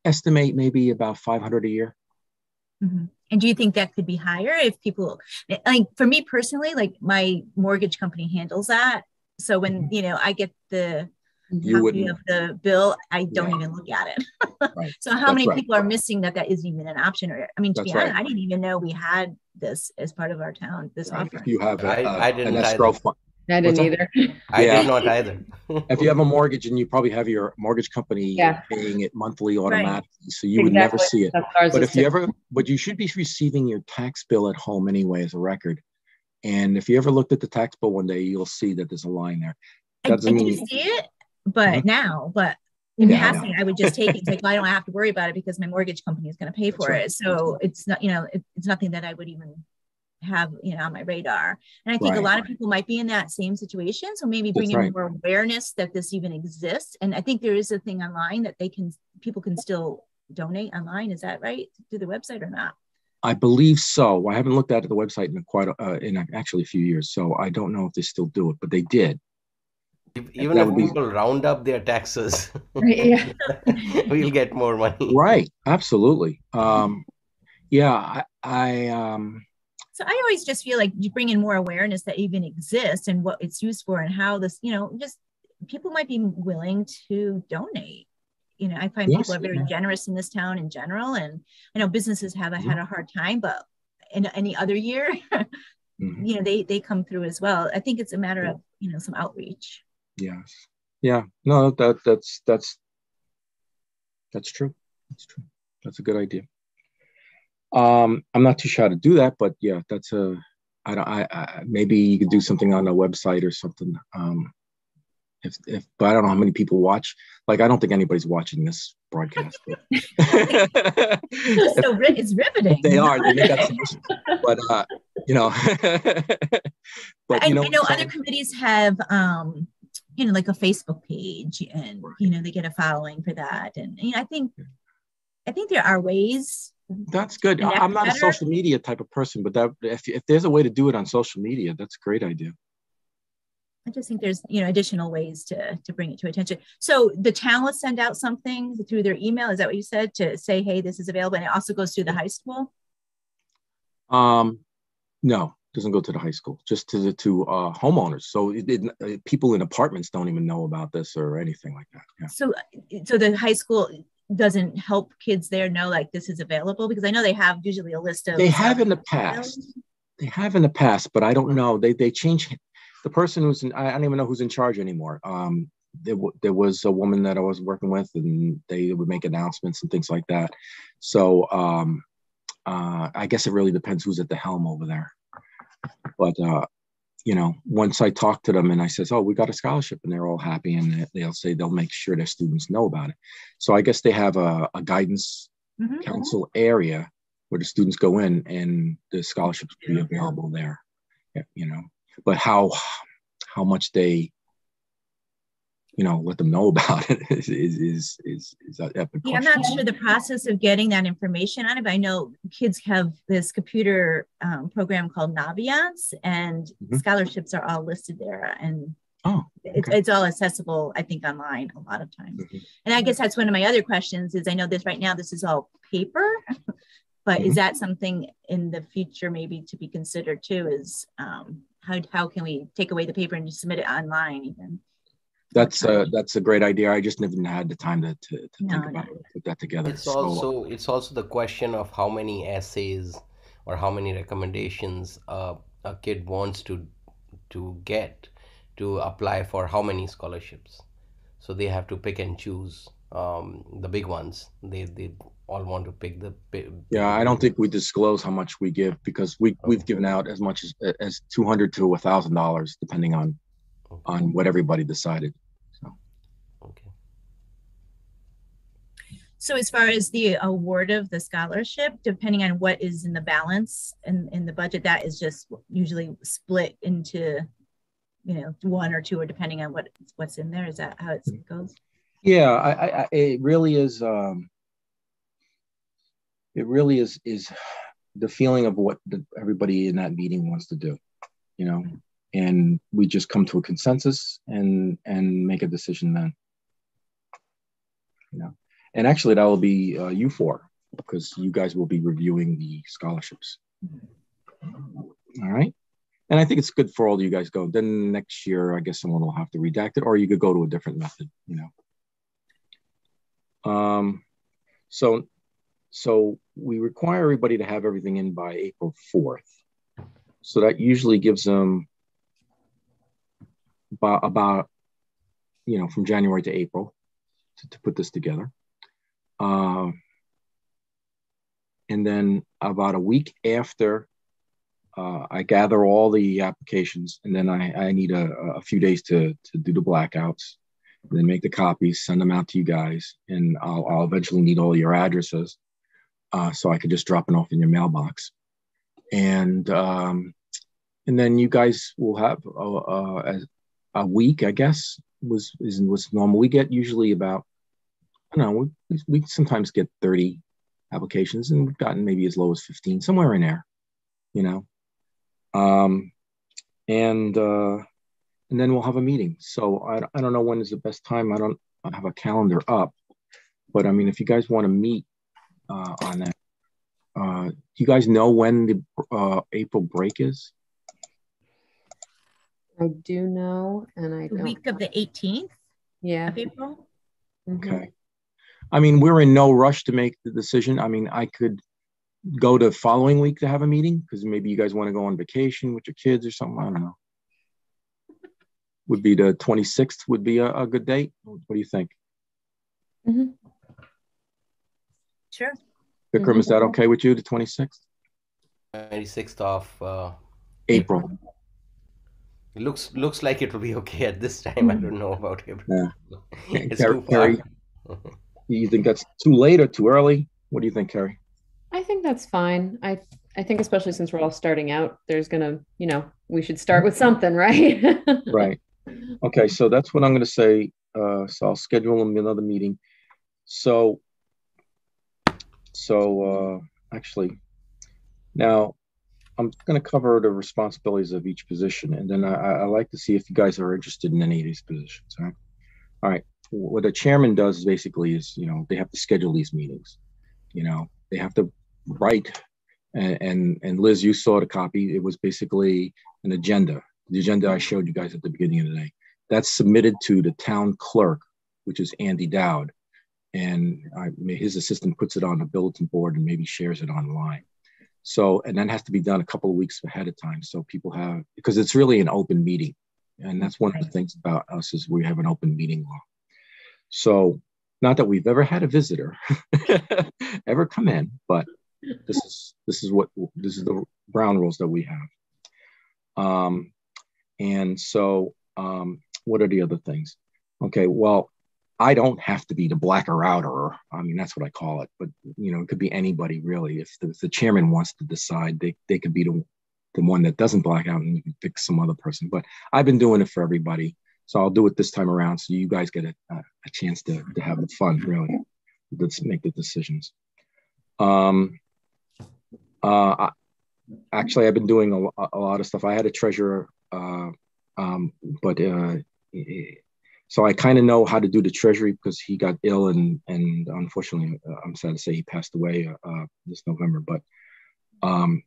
estimate maybe about 500 a year mm-hmm. and do you think that could be higher if people like for me personally like my mortgage company handles that so when mm-hmm. you know i get the you copy of the bill i don't yeah. even look at it right. so how That's many right. people are missing that that isn't even an option or i mean to That's be honest right. i didn't even know we had this as part of our town this offer if you have a, I, I didn't an escrow fund I didn't either. I yeah. did not either. if you have a mortgage and you probably have your mortgage company yeah. paying it monthly automatically, right. so you exactly. would never see it. But if you too. ever, but you should be receiving your tax bill at home anyway as a record. And if you ever looked at the tax bill one day, you'll see that there's a line there. That doesn't I, I mean, see it, but mm-hmm. now, but in yeah, passing, I, I, would just take it. It's like, well, I don't have to worry about it because my mortgage company is going to pay for right. it. So it's not, you know, it, it's nothing that I would even have you know on my radar. And i think right, a lot right. of people might be in that same situation. So maybe bringing right. more awareness that this even exists. And i think there is a thing online that they can people can still donate online. Is that right? Through the website or not? I believe so. I haven't looked at the website in quite a, uh, in actually a few years. So i don't know if they still do it but they did. Even if people be... round up their taxes yeah. we'll get more money. Right. Absolutely. Um yeah i, I um so I always just feel like you bring in more awareness that even exists and what it's used for and how this, you know, just people might be willing to donate. You know, I find yes, people are very yeah. generous in this town in general. And I know businesses have yeah. had a hard time, but in any other year, mm-hmm. you know, they they come through as well. I think it's a matter yeah. of, you know, some outreach. Yes. Yeah. No, that that's that's that's true. That's true. That's a good idea. Um, I'm not too sure how to do that, but yeah, that's a. I don't. I, I maybe you could do something on a website or something. Um, if if but I don't know how many people watch. Like I don't think anybody's watching this broadcast. so it's riveting. They are. They make but uh, you know. but I, you know, I know other committees have um, you know, like a Facebook page, and you know they get a following for that, and you know I think I think there are ways that's good. I'm not better. a social media type of person, but that if, if there's a way to do it on social media, that's a great idea. I just think there's you know additional ways to to bring it to attention. So the town will send out something through their email. Is that what you said to say, hey, this is available, and it also goes to the high school? Um, no, doesn't go to the high school. Just to the to uh, homeowners. So it, it, people in apartments don't even know about this or anything like that. Yeah. So so the high school doesn't help kids there know like this is available because I know they have usually a list of they have in the past. They have in the past, but I don't know. They they change the person who's in, I don't even know who's in charge anymore. Um, there, there was a woman that I was working with, and they would make announcements and things like that. So um, uh, I guess it really depends who's at the helm over there. But uh, you know, once I talk to them and I says, "Oh, we got a scholarship," and they're all happy, and they'll say they'll make sure their students know about it. So I guess they have a, a guidance mm-hmm. council area where the students go in, and the scholarships be available there. You know, but how how much they you know let them know about it is is is is, is a epic yeah, i'm not sure the process of getting that information on it but i know kids have this computer um, program called naviance and mm-hmm. scholarships are all listed there and oh okay. it's, it's all accessible i think online a lot of times mm-hmm. and i guess that's one of my other questions is i know this right now this is all paper but mm-hmm. is that something in the future maybe to be considered too is um, how, how can we take away the paper and submit it online even that's a that's a great idea. I just never had the time to, to, to no, think about it, put that together. It's so, also it's also the question of how many essays or how many recommendations uh, a kid wants to to get to apply for how many scholarships. So they have to pick and choose um, the big ones. They they all want to pick the. Big, yeah, I don't think we disclose how much we give because we we've given out as much as as two hundred to a thousand dollars depending on okay. on what everybody decided. So. Okay. So as far as the award of the scholarship, depending on what is in the balance and in, in the budget, that is just usually split into, you know, one or two, or depending on what what's in there. Is that how it goes? Yeah, I, I, it really is. Um, it really is is the feeling of what the, everybody in that meeting wants to do. You know, and we just come to a consensus and and make a decision then. You know, and actually that will be uh, you four because you guys will be reviewing the scholarships. All right. And I think it's good for all of you guys go. Then next year, I guess someone will have to redact it, or you could go to a different method, you know. Um, so, so we require everybody to have everything in by April 4th. So that usually gives them about, about you know, from January to April to, to put this together. Uh, and then about a week after uh, I gather all the applications, and then I, I need a, a few days to, to do the blackouts, and then make the copies, send them out to you guys, and I'll, I'll eventually need all your addresses, uh, so I could just drop it off in your mailbox, and um, and then you guys will have a, a, a week, I guess, was is was normal. We get usually about I don't know, we, we sometimes get thirty applications, and we've gotten maybe as low as fifteen, somewhere in there, you know. Um, and uh, and then we'll have a meeting. So I, I don't know when is the best time. I don't I have a calendar up, but I mean, if you guys want to meet uh, on that, uh, you guys know when the uh, April break is? I do know, and I The don't. week of the 18th Yeah. of April. mhm. Okay. I mean, we're in no rush to make the decision. I mean, I could go to following week to have a meeting because maybe you guys want to go on vacation with your kids or something. I don't know. Would be the 26th would be a, a good date. What do you think? Mhm. Sure. Vikram, is that okay with you, the 26th? 26th of uh, April. It looks looks like it will be okay at this time. I don't know about April. Yeah. it's Carrie- too far. Carrie? You think that's too late or too early? What do you think, Carrie? I think that's fine. I I think especially since we're all starting out, there's gonna, you know, we should start with something, right? Right. Okay, so that's what I'm going to say. Uh, so I'll schedule another meeting. So, so uh, actually, now I'm going to cover the responsibilities of each position, and then I, I like to see if you guys are interested in any of these positions. All right. All right. What a chairman does basically is, you know, they have to schedule these meetings. You know, they have to write, and and, and Liz, you saw the copy. It was basically an agenda the agenda I showed you guys at the beginning of the day. That's submitted to the town clerk, which is Andy Dowd. And I, his assistant puts it on a bulletin board and maybe shares it online. So, and that has to be done a couple of weeks ahead of time. So people have, because it's really an open meeting. And that's one of the things about us is we have an open meeting law. So not that we've ever had a visitor ever come in, but this is, this is what, this is the ground rules that we have. Um, and so, um, what are the other things? Okay, well, I don't have to be the blacker outer. I mean, that's what I call it. But you know, it could be anybody really. If the, if the chairman wants to decide, they, they could be the the one that doesn't black out, and you can pick some other person. But I've been doing it for everybody, so I'll do it this time around, so you guys get a, a, a chance to to have the fun, really. Let's make the decisions. Um, uh, I, actually, I've been doing a, a lot of stuff. I had a treasurer uh, um, but uh, so I kind of know how to do the treasury because he got ill and and unfortunately uh, I'm sad to say he passed away uh, this November. But um,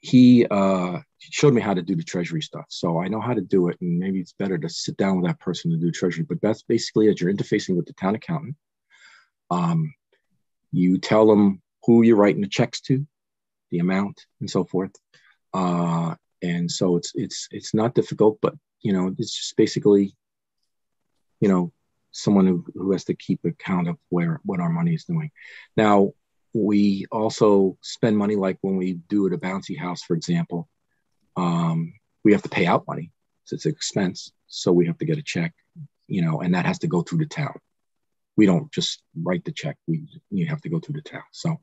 he uh, showed me how to do the treasury stuff, so I know how to do it. And maybe it's better to sit down with that person to do treasury. But that's basically that you're interfacing with the town accountant. Um, you tell them who you're writing the checks to, the amount, and so forth. Uh, and so it's it's it's not difficult but you know it's just basically you know someone who, who has to keep account of where what our money is doing. Now we also spend money like when we do at a bouncy house for example um, we have to pay out money. So it's an expense. So we have to get a check you know and that has to go through the town. We don't just write the check. We you have to go through the town. So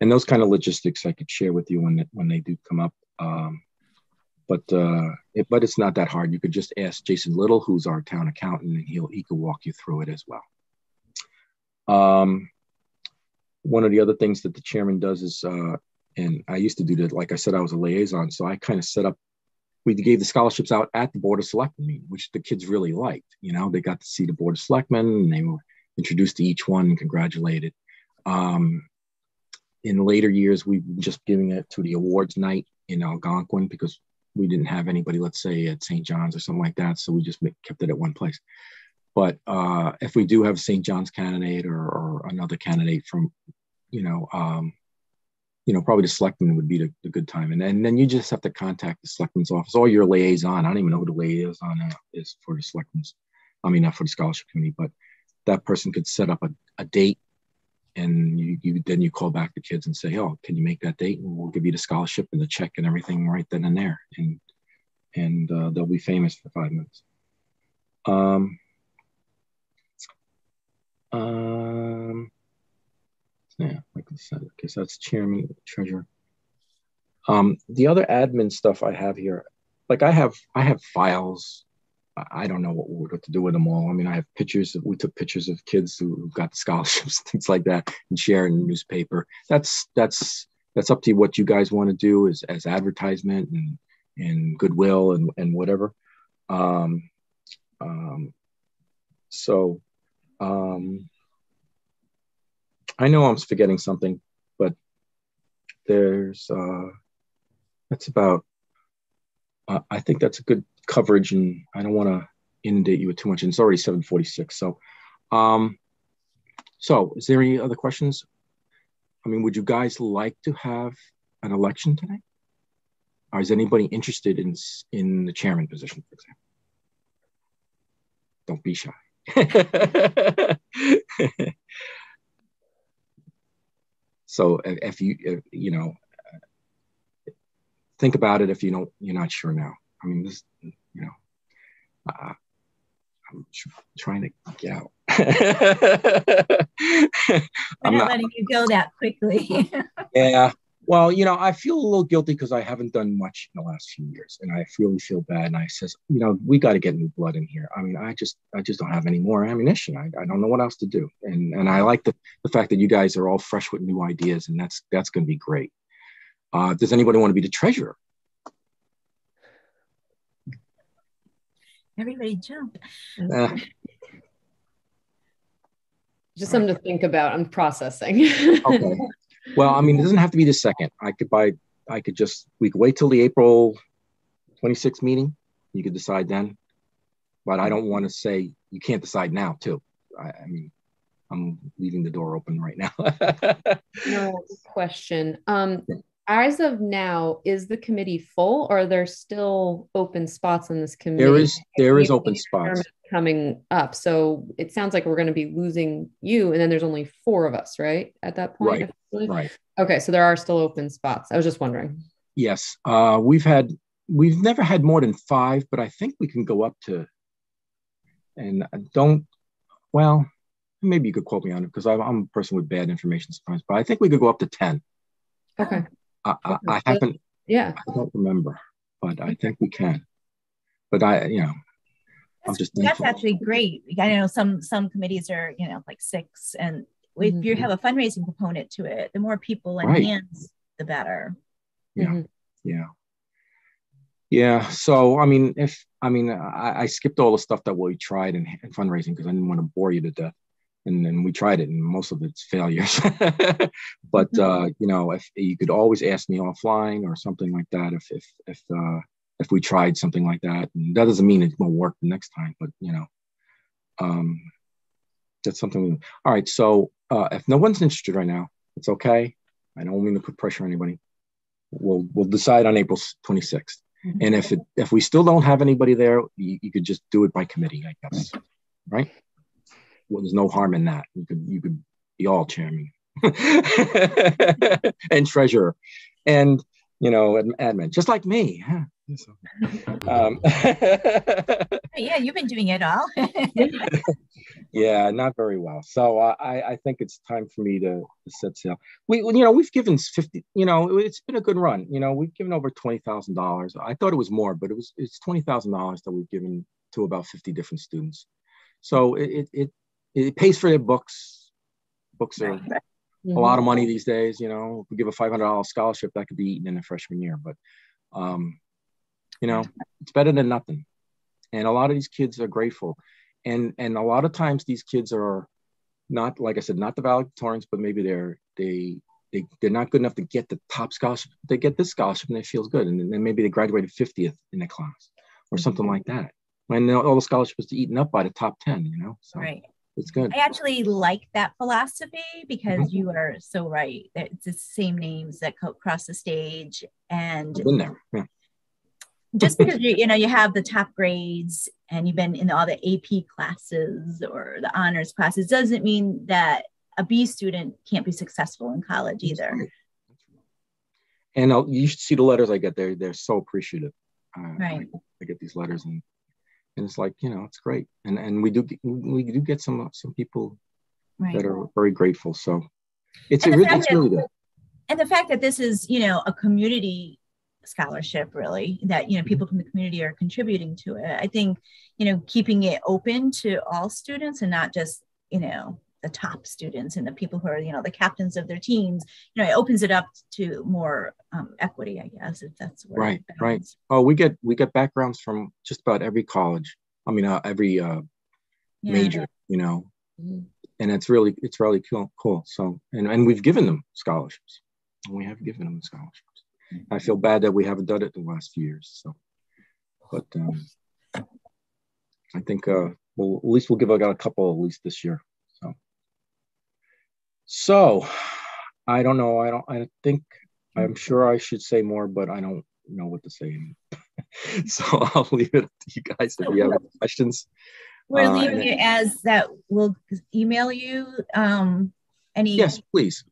and those kind of logistics i could share with you when when they do come up. Um, but uh, it, but it's not that hard. You could just ask Jason Little, who's our town accountant, and he'll he can walk you through it as well. Um, one of the other things that the chairman does is, uh, and I used to do that. Like I said, I was a liaison, so I kind of set up we gave the scholarships out at the board of selectmen meeting, which the kids really liked. You know, they got to see the board of selectmen and they were introduced to each one and congratulated. Um, in later years, we've just giving it to the awards night in Algonquin because we didn't have anybody, let's say at St. John's or something like that. So we just kept it at one place. But uh, if we do have St. John's candidate or, or another candidate from, you know, um, you know, probably the selectman would be the, the good time. And then, and then you just have to contact the selectman's office or your liaison. I don't even know who the liaison is for the selectman's. I mean, not for the scholarship committee, but that person could set up a, a date and you, you then you call back the kids and say, oh, can you make that date? And we'll give you the scholarship and the check and everything right then and there. And, and uh, they'll be famous for five minutes. Um, um, yeah, like I said, I guess that's chairman, treasurer. Um, the other admin stuff I have here, like I have, I have files. I don't know what, what to do with them all. I mean, I have pictures. Of, we took pictures of kids who got scholarships, things like that, and share in the newspaper. That's that's that's up to you what you guys want to do as as advertisement and and goodwill and and whatever. Um, um, so um, I know I'm forgetting something, but there's uh, that's about. Uh, I think that's a good coverage, and I don't want to inundate you with too much. And it's already 7:46, so. Um, so, is there any other questions? I mean, would you guys like to have an election today? Or is anybody interested in in the chairman position, for example? Don't be shy. so if you you know think about it if you don't you're not sure now. I mean this you know uh, I'm trying to get out. I'm not letting you go that quickly. yeah, well, you know, I feel a little guilty because I haven't done much in the last few years, and I really feel bad. And I says, you know, we got to get new blood in here. I mean, I just, I just don't have any more ammunition. I, I don't know what else to do. And and I like the the fact that you guys are all fresh with new ideas, and that's that's going to be great. Uh, does anybody want to be the treasurer? Everybody jump. Uh, Just something to think about. I'm processing. okay. Well, I mean, it doesn't have to be the second. I could buy. I could just. We could wait till the April 26th meeting. You could decide then. But I don't want to say you can't decide now too. I, I mean, I'm leaving the door open right now. no question. Um, as of now, is the committee full, or are there still open spots on this committee? There is. There is open spots coming up. So it sounds like we're going to be losing you, and then there's only four of us, right? At that point, right? Right. Okay, so there are still open spots. I was just wondering. Yes, uh, we've had we've never had more than five, but I think we can go up to. And don't, well, maybe you could quote me on it because I'm, I'm a person with bad information sometimes, but I think we could go up to ten. Okay. I, I, I haven't. Yeah. I don't remember, but I think we can. But I, you know, that's, just that's actually great. I know some some committees are you know like six, and if mm-hmm. you have a fundraising component to it, the more people in right. hands, the better. Yeah, mm-hmm. yeah, yeah. So I mean, if I mean, I, I skipped all the stuff that we tried in, in fundraising because I didn't want to bore you to death and then we tried it and most of it's failures but mm-hmm. uh, you know if you could always ask me offline or something like that if if if uh, if we tried something like that. And that doesn't mean it won't work the next time, but you know, um, that's something. We, all right. So uh, if no one's interested right now, it's okay. I don't mean to put pressure on anybody. We'll we'll decide on April 26th. Mm-hmm. And if it, if we still don't have anybody there, you, you could just do it by committee, I guess. Right? Well, there's no harm in that. You could you could be all chairman and treasurer, and you know, admin, just like me. Um, yeah, you've been doing it all. yeah, not very well. So uh, I, I think it's time for me to, to set sail. We, you know, we've given fifty. You know, it's been a good run. You know, we've given over twenty thousand dollars. I thought it was more, but it was it's twenty thousand dollars that we've given to about fifty different students. So it it it, pays for their books. Books are. Mm-hmm. a lot of money these days. You know, if we give a five hundred dollars scholarship, that could be eaten in a freshman year. But um, You know, it's better than nothing. And a lot of these kids are grateful. And and a lot of times these kids are not, like I said, not the valedictorians, but maybe they're they they, they're not good enough to get the top scholarship. They get this scholarship and it feels good. And then maybe they graduated 50th in their class or something like that. And all the scholarships are eaten up by the top 10, you know? So right. It's good. I actually like that philosophy because mm-hmm. you are so right. It's the same names that cross the stage. And I've been there. Yeah. just because you you know you have the top grades and you've been in all the AP classes or the honors classes doesn't mean that a B student can't be successful in college either. And I'll, you should see the letters I get. They're they're so appreciative. Uh, right. I, I, get these letters and and it's like you know it's great. And and we do we do get some some people right. that are very grateful. So it's a, it's really good. And the fact that this is you know a community scholarship really that you know people from the community are contributing to it i think you know keeping it open to all students and not just you know the top students and the people who are you know the captains of their teams you know it opens it up to more um, equity i guess if that's right right. oh we get we get backgrounds from just about every college. I mean uh, every uh, yeah. major you know? Mm-hmm. and it's really it's really cool cool. So and, and we've given them scholarships. We have given them scholarships. I feel bad that we haven't done it the last few years so. But um, i think uh well at least we'll give out a couple at least this year so I don't know. I don't, I think, I'm sure I should say more, but I don't know what to say. so I'll leave it to you guys if you have any questions. We're uh, leaving it as that we'll email you um, any. Yes, please.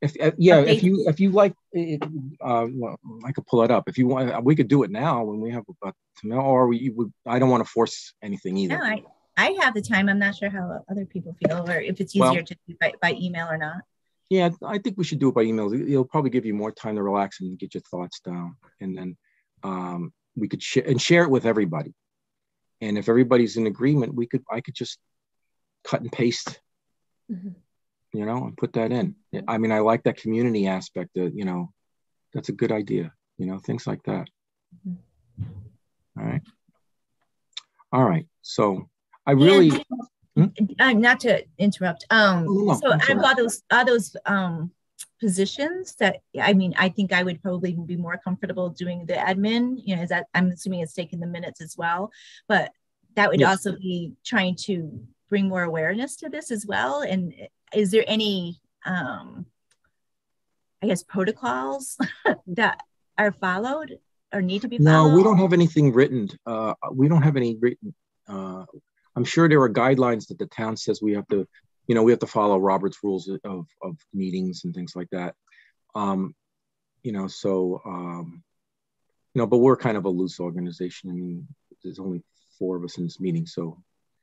If, uh, yeah, updates? if you if you like, it, uh, well, I could pull it up. If you want, we could do it now when we have about to know, or we would. I don't want to force anything either. No, I, I have the time. I'm not sure how other people feel or if it's easier well, to do by, by email or not. Yeah, I think we should do it by email. It'll probably give you more time to relax and get your thoughts down. And then um, we could share and share it with everybody. And if everybody's in agreement, we could I could just cut and paste, mm-hmm. you know, and put that in. I mean, I like that community aspect. That you know, that's a good idea. You know, things like that. Mm-hmm. All right. All right. So I really. hmm? uh, not to interrupt. Um, no, so I've got those are those um positions that I mean I think I would probably be more comfortable doing the admin. You know, is that I'm assuming it's taking the minutes as well, but that would yes. also be trying to bring more awareness to this as well. And is there any um I guess protocols that are followed or need to be followed? No, we don't have anything written. Uh, we don't have any written uh, I'm sure there are guidelines that the town says we have to, you know, we have to follow Robert's rules of, of meetings and things like that. Um, you know, so, um, you know, but we're kind of a loose organization. I mean, there's only four of us in this meeting, so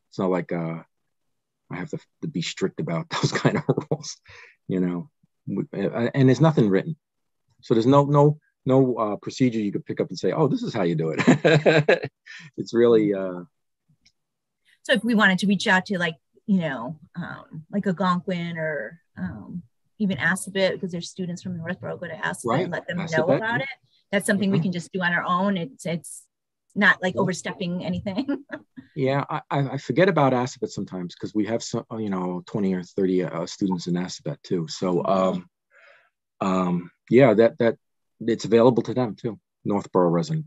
it's not like uh, I have to, to be strict about those kind of rules, you know, and there's nothing written. So there's no, no, no uh, procedure you could pick up and say, oh, this is how you do it. it's really, uh, so if we wanted to reach out to like, you know, um, like Algonquin or um, even Assabet, because there's students from Northborough go to Assabet right. and let them know about it. That's something mm-hmm. we can just do on our own. It's it's not like overstepping anything. yeah, I, I forget about Assabet sometimes because we have some, you know, 20 or 30 uh, students in Assabet too. So, mm-hmm. um, um, yeah, that that it's available to them too, Northborough resident.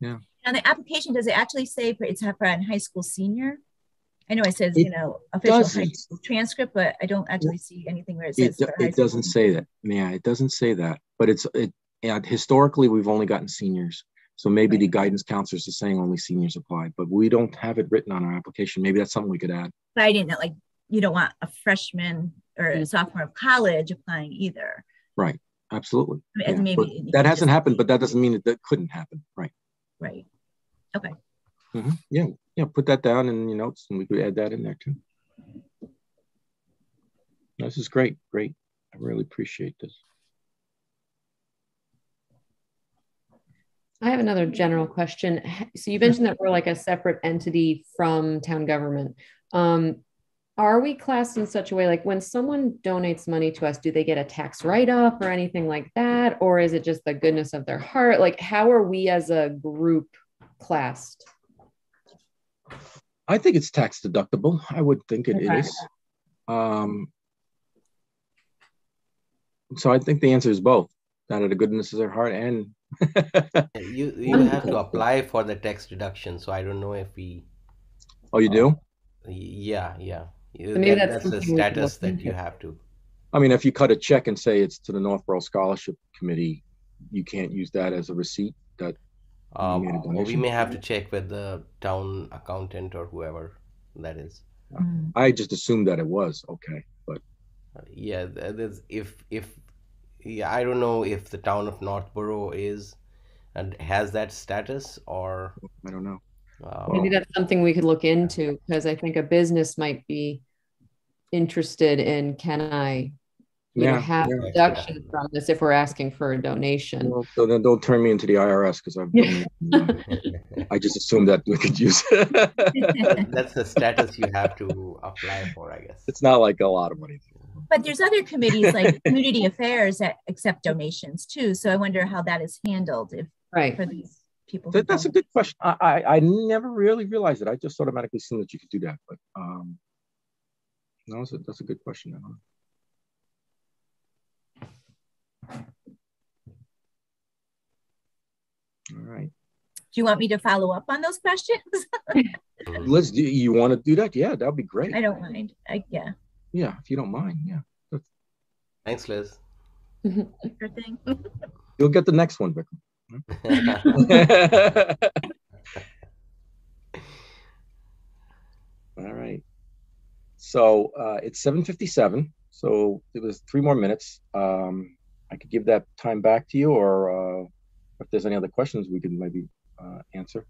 Yeah. On the application, does it actually say for it's for a high school senior? I know it says, it you know, official high school transcript, but I don't actually see anything where it says. It, it doesn't say that. Yeah, it doesn't say that. But it's it. Yeah, historically, we've only gotten seniors. So maybe right. the guidance counselors are saying only seniors apply, but we don't have it written on our application. Maybe that's something we could add. But I didn't know, like, you don't want a freshman or a sophomore of college applying either. Right. Absolutely. I mean, yeah. maybe that hasn't happened, but that doesn't mean that that couldn't happen. Right. Right. Okay. Mm-hmm. Yeah. Yeah. Put that down in your notes and we could add that in there too. This is great. Great. I really appreciate this. I have another general question. So you mentioned that we're like a separate entity from town government. Um, are we classed in such a way like when someone donates money to us do they get a tax write-off or anything like that or is it just the goodness of their heart like how are we as a group classed I think it's tax deductible. I would think it Okay. is. Um, so I think the answer is both. Out of the goodness of their heart and You you have to apply for the tax deduction, so I don't know if we. oh, you do? Yeah, yeah. You- So maybe that- that's that's the something we could status look that you have to. I mean, if you cut a check and say it's to the Northborough Scholarship Committee, you can't use that as a receipt. That Um, made a we may have to check with the town accountant or whoever that is. Mm. I just assumed that it was okay, but Yeah, th- there's if if yeah, I don't know if the town of Northborough is and has that status or I don't know. uh, maybe that's something we could look into because i think a business might be interested in can i you know, Yeah, have yeah. deduction from this if we're asking for a donation Well, so then don't turn me into the IRS because I've I just assumed that we could use it. that's the status you have to apply for, I guess. it's not like a lot of money. But there's other committees like community affairs that accept donations too. So I wonder how that is handled if right for these people. That, that's a don't. good question. I, I I never really realized it. I just automatically assumed that you could do that, but um, no, that's a, that's a good question. I. All right, Do you want me to follow up on those questions? Liz, do you want to do that? Yeah, that'd be great. I don't mind. I, yeah, Yeah, if you don't mind. Yeah, Thanks, Liz. sure thing. you'll get the next one, Vikram. All right. So uh, it's 7:57. So it was three more minutes. Um, I could give that time back to you, or uh, if there's any other questions, we can maybe uh, answer.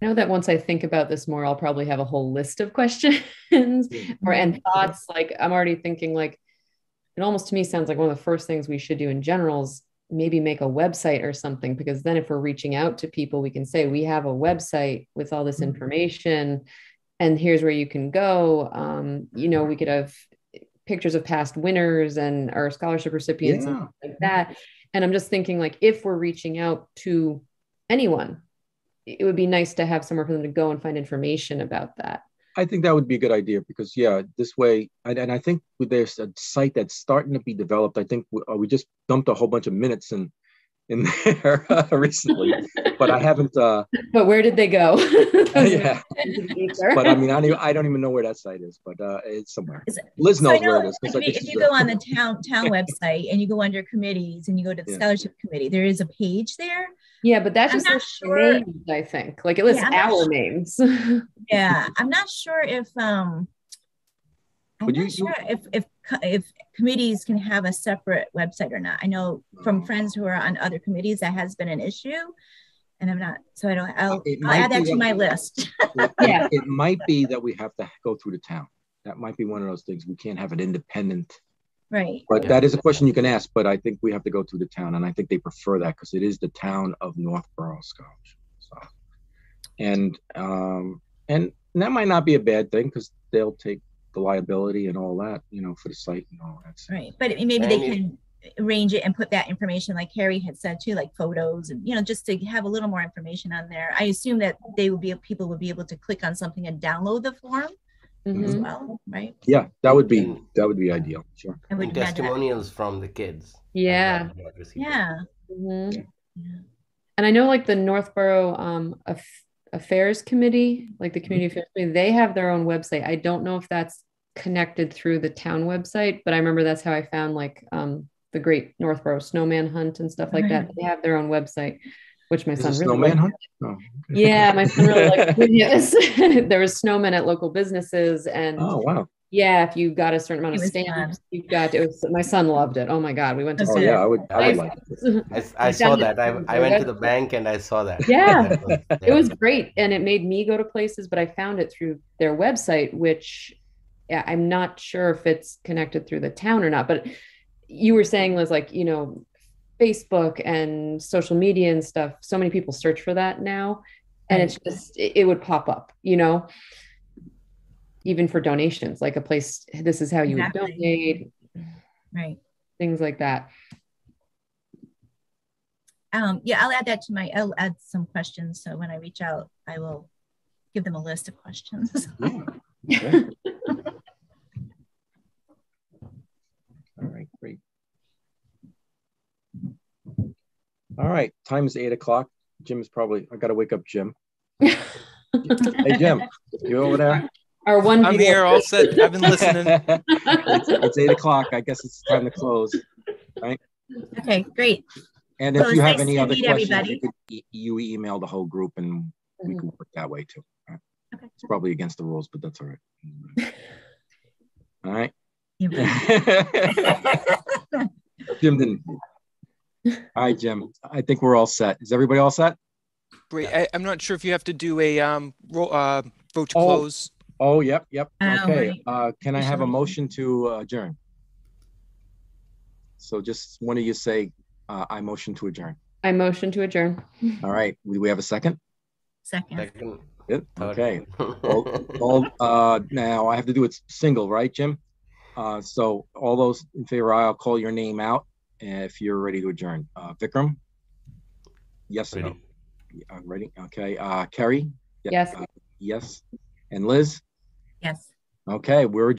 I know that once I think about this more, I'll probably have a whole list of questions or and thoughts. Like I'm already thinking like it almost to me sounds like one of the first things we should do in general is maybe make a website or something because then if we're reaching out to people, we can say we have a website with all this Mhm. information and here's where you can go. Um, you know, we could have pictures of past winners and our scholarship recipients and Yeah. things like that. And I'm just thinking like if we're reaching out to anyone, it would be nice to have somewhere for them to go and find information about that. I think that would be a good idea because yeah, this way, and, and I think there's a site that's starting to be developed. I think we, uh, we just dumped a whole bunch of minutes in in there recently, but I haven't. uh But where did they go? Yeah, but I mean, I don't, even, I don't even know where that site is, but uh it's somewhere. Is it- Liz I knows where know it is. 'cause if I you, if you go on the town town website and you go under committees and you go to the Yeah. scholarship committee, there is a page there. yeah, but that's I'm just not lists sure- names, I think. Like it lists Yeah, our sure. names. Yeah, I'm not sure if um. I'm But you- not you- sure if if if committees can have a separate website or not. I know from friends who are on other committees that has been an issue, and I'm not. So I don't. I'll, I'll add that to that- my list. it, Yeah. it might be that we have to go through the town. That might be one of those things. We can't have an independent. right. But Yeah. that is a question you can ask. But I think we have to go through the town, and I think they prefer that because it is the town of Northborough Scholarship. So, and um, and that might not be a bad thing because they'll take the liability and all that, you know, for the site and all that. So, Right. But maybe they And it- can arrange it and put that information, like Harry had said too, like photos and you know, just to have a little more information on there. I assume that they would be people would be able to click on something and download the form as Mhm. well, right? yeah, that would be that would be ideal. Sure. I And imagine that- testimonials from the kids. as Yeah. well, we have received. Yeah. Mhm. Yeah. And I know like the Northborough um, Affairs Committee, like the Community Affairs Committee, they have their own website. I don't know if that's connected through the town website, but I remember that's how I found like um, the Great Northborough Snowman Hunt and stuff like that. They have their own website, which my Is son it really snowman liked. hunt? No. Yeah, my son really liked doing this. there was snowmen at local businesses, and Oh wow. yeah, if you got a certain amount It of stamps, you got it was my son loved it. Oh my god, we went to Oh it. yeah, I would. I would like. It. I, s- I We've saw that. I. I went to the bank and I saw that. Yeah. That was it was great and it made me go to places but i found it through their website which yeah, i'm not sure if it's connected through the town or not but you were saying was like you know facebook and social media and stuff so many people search for that now and it's just it, it would pop up you know even for donations, like a place, this is how you Exactly. would donate, Right. things like that. Um, yeah, I'll add that to my, I'll add some questions. So when I reach out, I will give them a list of questions. Yeah. Okay. All right, great. All right, time is eight o'clock. Jim is probably, I gotta wake up Jim. Hey, Jim, you over there? Our one. I'm here, all set. I've been listening. It's it's eight o'clock. I guess it's time to close. Right? Okay, great. And if it's you have nice any other questions, everybody. you could e- you email the whole group and we can work that way too. All right? Okay. It's probably against the rules, but that's all right. All right. Jim didn't. All right, Jim. I think we're all set. Is everybody all set? Great. I, I'm not sure if you have to do a um ro- uh, vote to Oh. close. Oh, yep, yep. Oh, Okay. right. Uh, can I have a motion to adjourn? So just one of you say, uh, I motion to adjourn. I motion to adjourn. All right. Do we have a second? Second. Second, Good. third. Okay. All, all, uh, now I have to do it single, right, Jim? Uh, so all those in favor, I'll call your name out if you're ready to adjourn. Uh, Vikram? Yes or no? Ready. Uh, ready? Okay. Uh, Kerry? Yes. uh, Yes. And Liz? Yes. Okay, we're